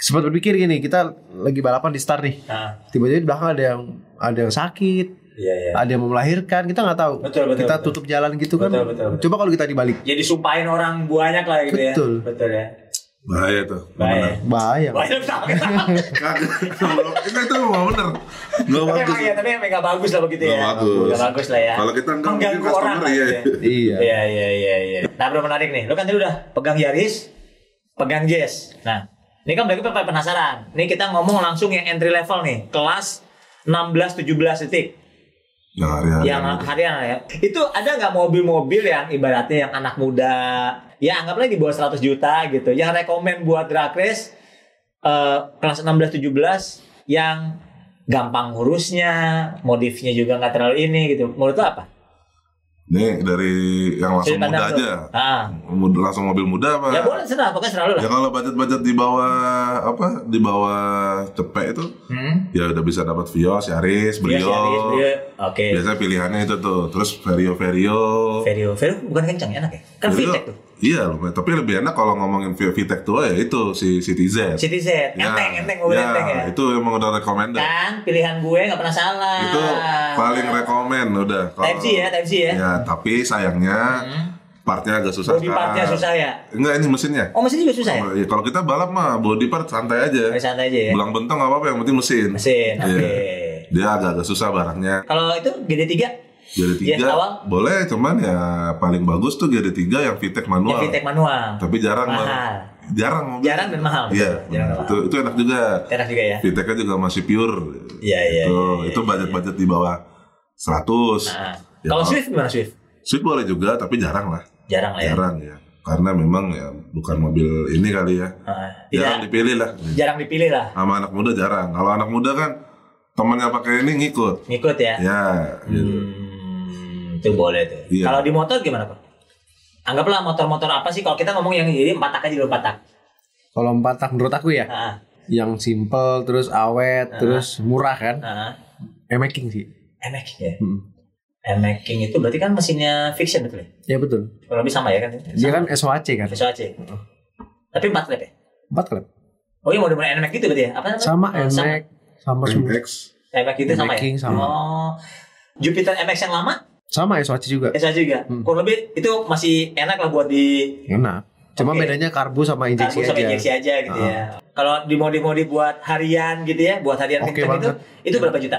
sempat berpikir gini, kita lagi balapan di start nih.
ah.
Tiba-tiba di belakang ada yang ada yang sakit,
Iya, iya.
ada yang mau melahirkan, kita nggak tahu.
Betul, betul,
kita
betul.
tutup jalan gitu kan.
Betul, betul, betul.
Coba kalau kita dibalik,
Jadi sumpahin orang banyak lah gitu
Betul.
ya. Betul ya.
Bahaya tuh.
Bahaya.
bahaya.
Bahaya sama
Kagak. Itu itu memang bener. Gak
tapi
bagus.
ya, tapi emang gak bagus lah begitu
Nggak
ya.
bagus.
Nggak bagus lah ya.
Kalau kita nggak mungkin
Mengganggu orang
iya.
gitu ya.
Iya.
Iya, iya, iya, iya. Nah, bro menarik nih. Lu kan tadi udah pegang Yaris, pegang Jazz. Nah, ini kan berarti penasaran. Nih kita ngomong langsung yang entry level nih, kelas 16 17 detik.
Yang hari-hari.
yang harian ya. Itu ada nggak mobil-mobil yang ibaratnya yang anak muda, ya anggaplah di bawah 100 juta gitu, yang rekomen buat drag race eh, kelas 16 17 yang gampang ngurusnya, modifnya juga nggak terlalu ini gitu. Menurut lu apa?
Nih dari yang langsung
Sudut
muda aja.
Ah.
Muda- Langsung mobil muda apa?
Ya boleh serah, pokoknya serah lu lah.
Ya kalau budget-budget di bawah apa? Di bawah cepet itu
Hmm.
ya udah bisa dapat Vios, Yaris, Brio.
Iya, Yaris, Brio. Oke.
Biasanya pilihannya itu tuh. Terus Vario Vario.
Vario, Vario bukan kencang enak ya? Kan
Vario-
VTEC tuh.
Iya, lumayan. tapi lebih enak kalau ngomongin V- VTEC tua ya itu si City Z.
City Z, enteng, enteng, mobil
ya,
enteng ya.
Itu emang udah recommended.
Kan pilihan gue nggak pernah salah.
Itu paling rekomen udah. Kalau-
Type C ya, Type C ya.
Ya, tapi sayangnya partnya agak susah
Body partnya susah ya.
Enggak, ini mesinnya.
Oh mesin juga susah ya?
Ya, kalau kita balap mah body part santai aja.
Oh, santai aja ya.
Belang bentong nggak apa-apa, yang penting mesin.
Mesin, oke.
Iya. Dia agak-agak susah barangnya.
Kalau itu GD3
GD3
Yes, awal.
boleh, cuman ya paling bagus tuh GD3 yang VTEC
yang
manual.
VTEC manual.
Tapi jarang
Mahal.
Jarang mobil.
Jarang dan mahal.
Iya,
Jarang dan mahal.
itu itu enak juga.
Enak juga ya.
VTEC-nya juga masih pure.
Iya, iya,
Itu,
iya,
itu budget-budget di bawah 100.
Nah,
Ya,
kalau Swift gimana Swift?
Swift boleh juga, tapi jarang lah.
Jarang lah ya.
Jarang ya. Karena memang ya bukan mobil ini kali ya.
Nah,
Jarang
tidak
dipilih lah.
jarang dipilih lah.
Sama anak muda jarang. Kalau anak muda kan temannya pakai ini ngikut.
Ngikut ya.
Ya, gitu.
Hmm, itu boleh tuh.
Iya.
Kalau di motor gimana Pak? Anggaplah motor-motor apa sih kalau kita ngomong yang jadi empat tak aja dulu empat tak.
Kalau empat tak menurut aku ya,
Nah,
yang simple, terus awet, terus murah kan,
nah,
Emaking sih.
NMAX ya.
Hmm.
NMAX itu berarti kan mesinnya fiction betul ya?
Ya betul.
Kurang lebih sama ya kan?
Dia kan SOAC kan,
SOAC. Tapi empat klep ya?
empat klep.
Oh iya model-model NMAX itu berarti ya? Apa namanya?
Sama
Oh,
NMAX, sama semua.
MX.
NMAX itu sama ya?
Sama.
Oh. Jupiter MX yang lama
Sama SOAC juga.
SOAC juga.
Hmm.
Kurang lebih itu masih enak lah buat di
Enak. Cuma
Oke.
bedanya karbu sama injeksi
karbu sama
aja.
injeksi aja gitu
Ah.
ya. Kalau di modi-modi buat harian gitu ya, buat harian
Oke
kenceng itu, itu berapa juta?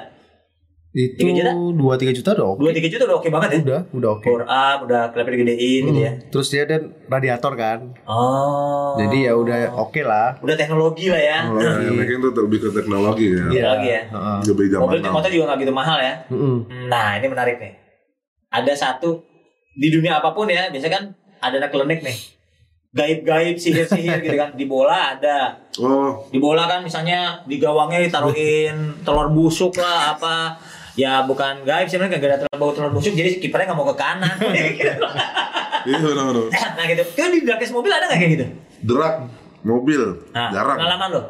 Itu
Tiga juta?
dua tiga juta dong.
Dua tiga juta udah oke banget ya.
Udah, udah oke.
Bore up, udah klepnya digedein gitu ya.
Hmm. Terus dia dan radiator kan.
Oh.
Jadi ya udah oke lah.
Udah teknologi lah ya.
Nah, yang bikin tuh lebih ke teknologi ya.
Teknologi ya.
Heeh.
Lebih zaman
Mobil
now.
motor juga nggak gitu mahal ya.
Mm-mm.
Nah ini menarik nih. Ada satu di dunia apa pun ya, biasa kan ada anak klinik nih. Gaib-gaib, sihir-sihir gitu kan. Di bola ada.
Oh,
Di bola kan misalnya di gawangnya ditaruhin telur busuk lah apa. Ya bukan gaib sih, mereka gak ada bau telur busuk, jadi kipernya nggak mau ke kanan.
iya benar-benar.
nah gitu. Kan di Drakes mobil ada nggak kayak gitu?
Drag mobil
Nah,
jarang.
pengalaman lo?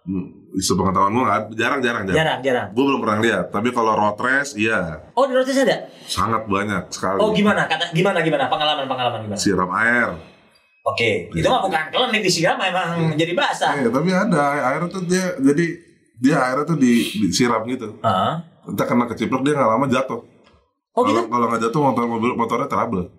Hmm, Sepengetahuan gue nggak- jarang jarang jarang.
Jarang, jarang.
Gue belum pernah lihat. Tapi kalau road race, iya
Oh di Rotis ada?
sangat banyak sekali.
Oh gimana? Kata gimana gimana? Pengalaman pengalaman gimana?
Siram air.
Oke, itu mah bukan klinik disiram emang jadi basah.
Eh, tapi ada air tuh dia jadi dia airnya tuh di, disiram gitu.
Heeh.
Entah kena keciplok dia nggak lama jatuh.
Oh
Kalau
gitu?
kalau nggak jatuh motor mobil motornya trouble.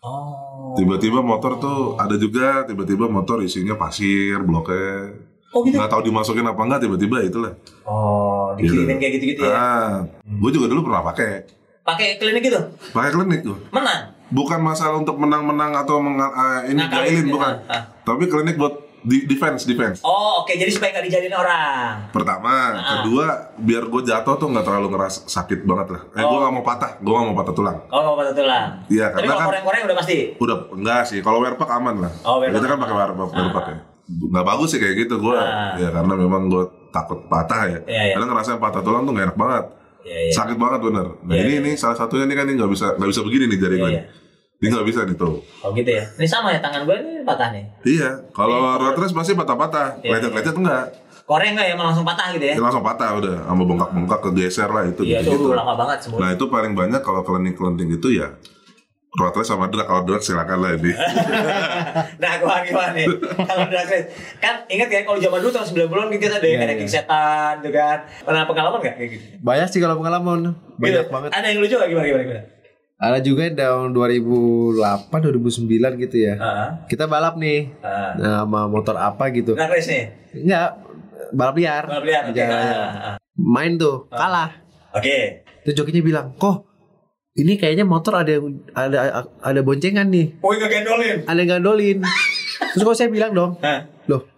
Oh.
Tiba-tiba motor tuh ada juga tiba-tiba motor isinya pasir bloknya.
Oh gitu?
Nggak tahu dimasukin apa enggak tiba-tiba itulah.
Oh, dikirimin kayak gitu-gitu ya.
Ah, gue juga dulu pernah pakai.
Pakai klinik gitu?
Pakai klinik tuh.
Menang.
Bukan masalah untuk menang-menang atau meng, ah, ini
Ngakalin gitu.
bukan.
Ah.
Tapi klinik buat di, defense defense.
Oh, oke. Jadi supaya nggak dijadiin orang.
Pertama,
Ah.
kedua biar gue jatuh tuh nggak terlalu ngeras sakit banget lah. Eh, gue
Oh.
nggak mau patah, gue nggak mau patah tulang.
Oh, nggak patah tulang.
Iya, karena
kalau
kan-
koreng-koreng udah pasti.
Udah enggak sih, kalau wear pack aman lah.
Oh, wear
Kita kan pakai wear pack, wear pack ya. Nggak bagus sih kayak gitu gue,
Ah.
ya karena memang gue takut patah ya.
Iya, iya.
Karena ngerasain patah tulang tuh gak enak banget,
Iya, iya.
sakit banget bener. Nah
Iya,
ini
iya.
ini salah satunya nih kan ini nggak bisa nggak bisa begini nih jari
Iya,
gue.
iya.
Ini nggak bisa nih tuh.
Oh gitu ya. Ini sama ya tangan gue ini patah nih.
Iya, kalau road race pasti patah-patah,
Iya,
lecet-lecet enggak.
koreng nggak ya emang langsung patah gitu ya?
Ya, langsung patah udah sama bengkak-bengkak kegeser lah itu
Iya itu
gitu.
lama banget semua.
Nah itu paling banyak kalau kelenting-kelenting itu ya Road race sama drag kalau drag silakan lah ini.
Nah, gua gimana nih? Kalau drag race, kan ingat ya kalau zaman dulu tahun 90-an gitu kita ada yang
Iya,
ada
iya.
king setan tuh kan. Pernah pengalaman nggak kayak gitu?
Banyak sih kalau pengalaman. Banyak
Gitu.
banget.
Ada yang lucu nggak gimana gimana gimana?
Ada juga yang tahun 2008 2009 gitu ya.
Heeh.
Kita balap nih.
Heeh.
Nah, sama motor apa gitu.
Drag race nih.
Enggak, balap liar.
Balap liar.
Raya.
Ah, ah.
Main tuh, kalah.
Oke.
Terus jokinya bilang, "Kok ini kayaknya motor ada yang ada ada boncengan nih.
Oh, nggak gendolin.
Ada yang gandolin." Terus kok saya bilang dong,
Hah?
"Loh,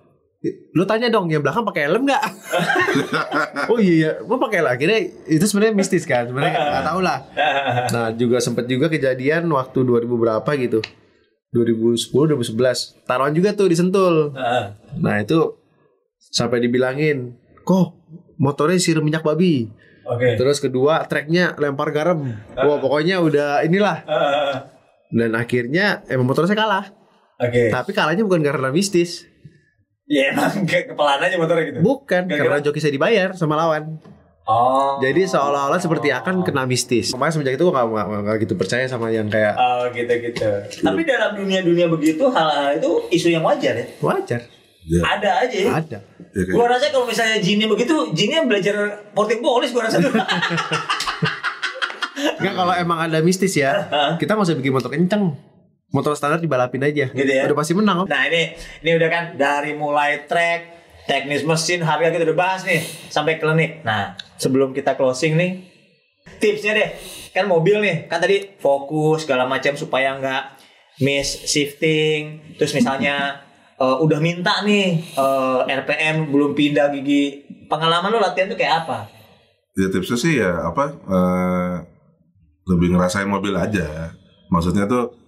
lu tanya dong yang belakang pakai helm nggak?" oh iya, iya. gua pakai lah. Akhirnya itu sebenarnya mistis kan. Sebenarnya nggak tahu lah. Nah, juga sempat juga kejadian waktu 2000 berapa gitu. 2010 2011. Taruhan juga tuh di Sentul.
Heeh.
Nah, itu sampai dibilangin, "Kok motornya siram minyak babi?"
Oke.
Terus kedua, treknya lempar garam. Wah, pokoknya udah inilah. Dan akhirnya emang motor saya kalah.
Oke.
Tapi kalahnya bukan karena mistis.
Ya emang ke kepelan aja motornya gitu.
Bukan,
Gara-gara-
karena joki saya dibayar sama lawan.
Oh.
Jadi seolah-olah seperti akan kena mistis. Makanya semenjak itu gue gak, gak, gak gitu percaya sama yang kayak
Oh gitu gitu. Tapi dalam dunia-dunia begitu hal-hal itu isu yang wajar ya.
wajar.
Ya,
Ada aja ya.
Ada.
ya
Gua rasa kalau misalnya Jinnya begitu, Jinnya belajar porting polis gua rasa tuh.
Enggak kalau emang ada mistis ya, kita nggak usah bikin motor kenceng. Motor standar dibalapin aja.
Gitu ya?
Udah pasti menang.
nah ini ini udah kan dari mulai track, teknis mesin, harga kita udah bahas nih sampai klinik. Nah sebelum kita closing nih, tipsnya deh. Kan mobil nih, kan tadi fokus segala macam supaya nggak miss shifting. Terus misalnya eh, udah minta nih eh, RPM belum pindah gigi. Pengalaman lo latihan tuh kayak apa?
Ya tipsnya sih ya apa eh, lebih ngerasain mobil aja. Maksudnya tuh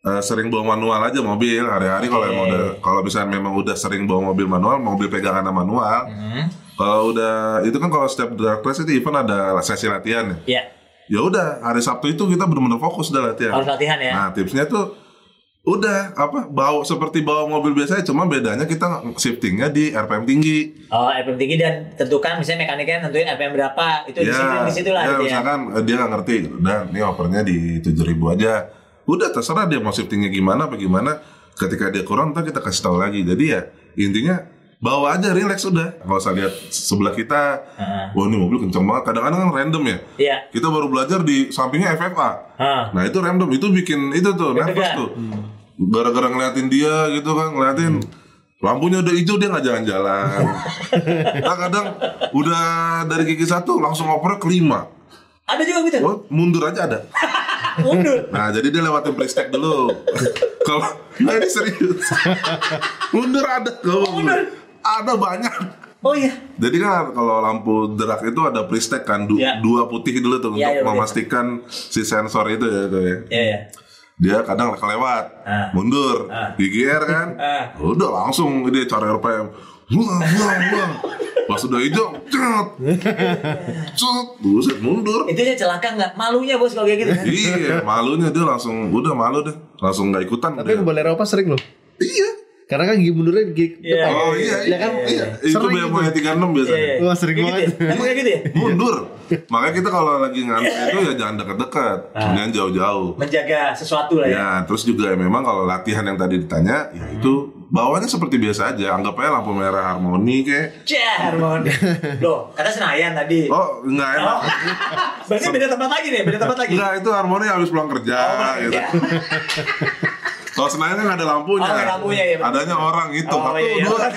eh, sering bawa manual aja mobil hari-hari kalau
Oke.
emang udah kalau misalnya memang udah sering bawa mobil manual, mobil pegangan manual.
Hmm.
Kalau udah itu kan kalau setiap drag race itu event ada sesi latihan ya.
Ya,
Ya udah hari Sabtu itu kita benar-benar fokus udah latihan.
harus latihan ya.
Nah tipsnya tuh udah apa bawa seperti bawa mobil biasa cuma bedanya kita shiftingnya di RPM tinggi.
Oh, RPM tinggi dan tentukan misalnya mekaniknya nentuin RPM berapa itu di situ di situ lah
ya,
gitu ya.
misalkan eh, dia nggak ngerti, udah ini opernya di 7000 aja. Udah terserah dia mau shiftingnya gimana apa gimana. Ketika dia kurang ntar kita kasih tahu lagi. Jadi ya intinya bawa aja relax udah. Kalau saya lihat sebelah kita,
Heeh.
wah ini mobil kenceng banget. Kadang-kadang kan random ya.
Iya.
Kita baru belajar di sampingnya FFA.
Hah.
Nah itu random itu bikin itu tuh nervous tuh. Gara-gara ngeliatin dia gitu kan ngeliatin lampunya udah hijau dia nggak jalan-jalan. nah, kadang udah dari gigi satu langsung oper kelima.
Ada juga gitu.
Oh, mundur aja ada.
Mundur.
Nah jadi dia lewatin pre-stack dulu. Kalau nah ini serius. mundur ada kalau
mundur.
Ada banyak.
Oh iya.
Jadi kan kalau lampu derak itu ada pre-stack kan du-
Ya.
dua putih dulu tuh
Ya,
untuk
ya, betul.
memastikan si sensor itu ya tuh ya.
Iya ya.
dia kadang kelewat
Ah.
mundur
Ah.
di GR kan
Ah.
udah langsung dia cari RPM wah wah wah pas udah hijau cet cet buset mundur
Itu aja celaka nggak? Malunya bos kalau kayak gitu.
iya malunya dia langsung udah malu deh langsung nggak ikutan
Tapi
dia.
boleh Eropa sering loh.
iya
Karena kan gigi mundurnya gigi
Iya.
depan.
oh iya iya,
kan?
iya. itu
Sering
BMW 36
Iya,
biasanya
iya.
Wah, sering
Kayak
banget.
Gitu ya? Emang kayak gitu ya?
mundur makanya kita kalau lagi ngantuk itu ya jangan dekat-dekat kemudian jauh-jauh
Menjaga sesuatu lah ya.
Ya, terus juga ya memang kalau latihan yang tadi ditanya, ya itu bawahnya seperti biasa aja. Anggap aja lampu merah harmoni kayak.
Cih, Harmon. Loh, kata Senayan tadi.
Oh, enggak enak.
Oh. Berarti beda tempat lagi nih, beda tempat lagi.
Enggak, itu harmoni habis pulang kerja
Oh,
gitu. Kalau Senayan kan ada lampunya.
Oh, ada lampunya, betul.
Adanya orang itu,
Oh,
satu,
iya, iya.
dua.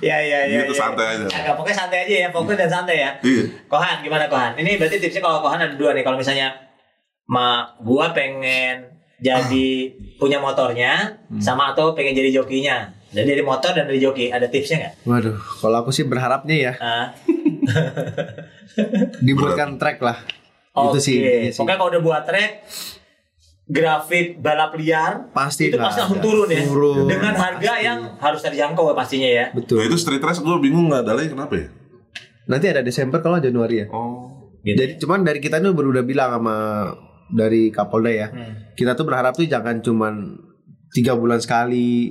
Iya, iya, iya.
Gitu,
iya.
santai aja.
Agak pokoknya santai aja ya, fokus dan santai ya.
Iya.
Kohan, gimana Kohan? Ini berarti tipsnya kalau Kohan ada dua nih. Kalau misalnya ma gua pengen jadi punya motornya
Hmm.
sama atau pengen jadi jokinya. Jadi dari motor dan dari joki, ada tipsnya nggak?
Waduh, kalau aku sih berharapnya ya
Ah,
dibuatkan track lah. Itu
oke.
sih.
Pokoknya kalau udah buat track grafik balap liar
Pasti
itu
lah,
pasti langsung turun ya
Turun,
dengan harga yang harus terjangkau ya pastinya ya
Nah,
Betul.
itu street race gue bingung nggak ada lagi kenapa ya?
Nanti ada Desember kalau Januari ya.
Oh.
Gitu.
Jadi cuman dari kita ini baru udah bilang sama dari Kapolda ya.
Hmm.
Kita tuh berharap tuh jangan cuman tiga bulan sekali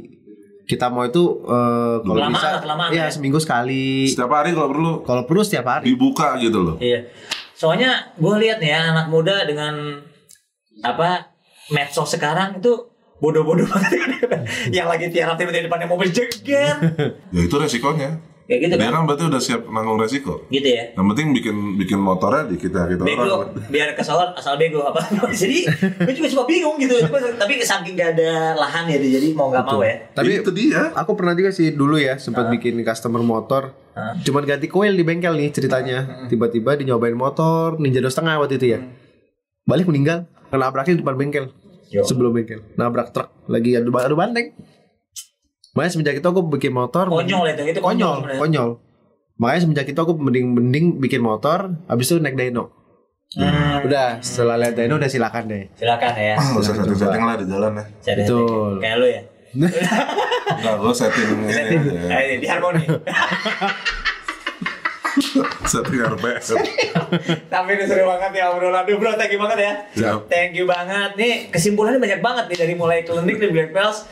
kita mau itu eh, kalau
Kelamaan
bisa
kelamaan
ya
ya.
seminggu sekali.
Setiap hari kalau perlu
Kalau perlu setiap hari.
dibuka gitu loh.
Iya. Soalnya gue lihat nih ya anak muda dengan apa medsos sekarang itu bodoh-bodoh banget. yang lagi tiarap tiba-tiba depannya mobil jeger.
Ya itu resikonya.
Kayak gitu
Dia
kan.
kan berarti udah siap nanggung resiko.
Gitu ya.
Yang penting bikin bikin motornya di kita kita
Bego
orang.
biar kesolat asal bego apa. Jadi gue juga suka bingung gitu. Tapi saking gak ada lahan ya jadi mau nggak mau ya.
Tapi
itu dia.
aku pernah juga sih dulu ya sempat bikin customer motor. Cuman ganti koil di bengkel nih ceritanya. Tiba-tiba dinyobain motor Ninja dua setengah waktu itu ya. Balik meninggal kena abraknya di depan bengkel.
Yo.
Sebelum bengkel. Nabrak truk lagi adu adu banteng. Makanya semenjak itu aku bikin motor
Konyol itu, itu konyol
konyol, konyol. Makanya semenjak itu aku mending mending bikin motor, habis itu naik dyno.
Hmm,
Udah setelah lihat dyno udah silakan deh.
silakan ya.
Gak usah setting-setting lah di jalan ya.
Cari
Betul.
Kayak lu ya.
Enggak, gue setting ini aja.
Eh, di harmoni.
Setting RPS.
Tapi ini seru banget ya obrolan. Aduh bro, thank you banget ya.
Siap.
Thank you banget. Nih kesimpulannya banyak banget nih dari mulai klinik di Black Bells.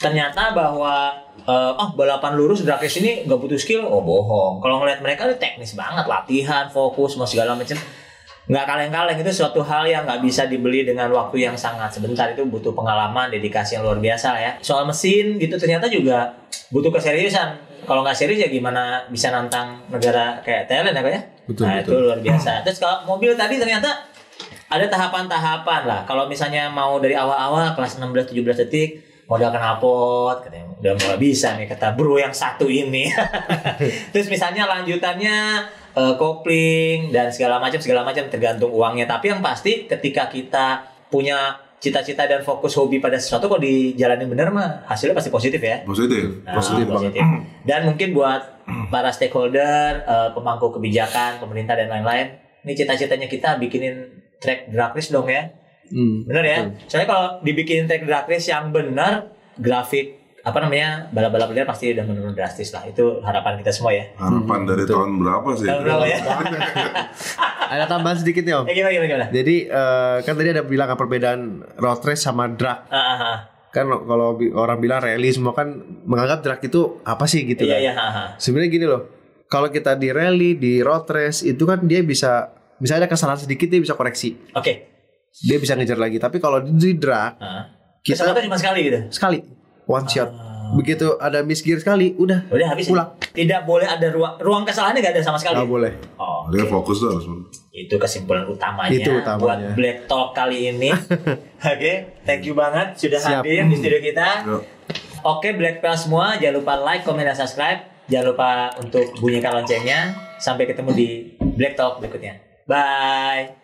Ternyata bahwa eh, oh balapan lurus drag race ini gak butuh skill. Oh bohong. Kalau ngeliat mereka ini teknis banget, latihan, fokus, mau segala macam. Nggak kaleng-kaleng itu suatu hal yang nggak bisa dibeli dengan waktu yang sangat sebentar itu butuh pengalaman dedikasi yang luar biasa ya soal mesin gitu ternyata juga butuh keseriusan kalau nggak serius ya gimana bisa nantang negara kayak Thailand ya ya
Betul,
nah
betul.
itu luar biasa terus kalau mobil tadi ternyata ada tahapan-tahapan lah kalau misalnya mau dari awal-awal kelas 16-17 detik modal knalpot katanya udah mulai bisa nih kata bro yang satu ini terus misalnya lanjutannya eh, kopling dan segala macam segala macam tergantung uangnya tapi yang pasti ketika kita punya cita-cita dan fokus hobi pada sesuatu kok dijalanin bener mah hasilnya pasti positif ya
Positif.
Nah,
Positif banget.
Dan mungkin buat para stakeholder, eh, pemangku kebijakan, pemerintah dan lain-lain, ini cita-citanya kita bikinin track drag race dong ya.
Hmm.
Bener ya? Soalnya kalau dibikin track drag race yang benar, grafik apa namanya balap-balap liar pasti udah menurun drastis lah. Itu harapan kita semua ya.
Harapan dari tahun berapa sih?
Tahun berapa ya?
Ada tambahan sedikit nih om.
Eh, gimana gimana gimana?
Jadi eh, kan tadi ada bilang apa perbedaan road race sama drag.
Ah, ah, ah.
Kan kalau orang bilang rally semua kan menganggap drag itu apa sih gitu
Iya
kan.
iya. ah.
Sebenarnya gini loh. Kalau kita di rally, di road race itu kan dia bisa misalnya ada kesalahan sedikit dia bisa koreksi.
Oke.
Dia bisa ngejar lagi. Tapi kalau di drag
Ah.
Kita-
cuma sekali gitu.
sekali one shot. Begitu ada miss gear sekali, udah
Udah habis.
pulang.
Tidak boleh ada ruang ruang kesalahannya gak ada sama sekali.
Nggak boleh.
Oh,
Dia fokus tuh harus.
itu kesimpulan utamanya,
Itu utamanya.
buat Black Talk kali ini. Oke, thank you banget sudah
Siap.
hadir di studio kita. Oke, Black Pearl semua, jangan lupa like, comment, dan subscribe. Jangan lupa untuk bunyikan loncengnya. Sampai ketemu di Black Talk berikutnya. Bye.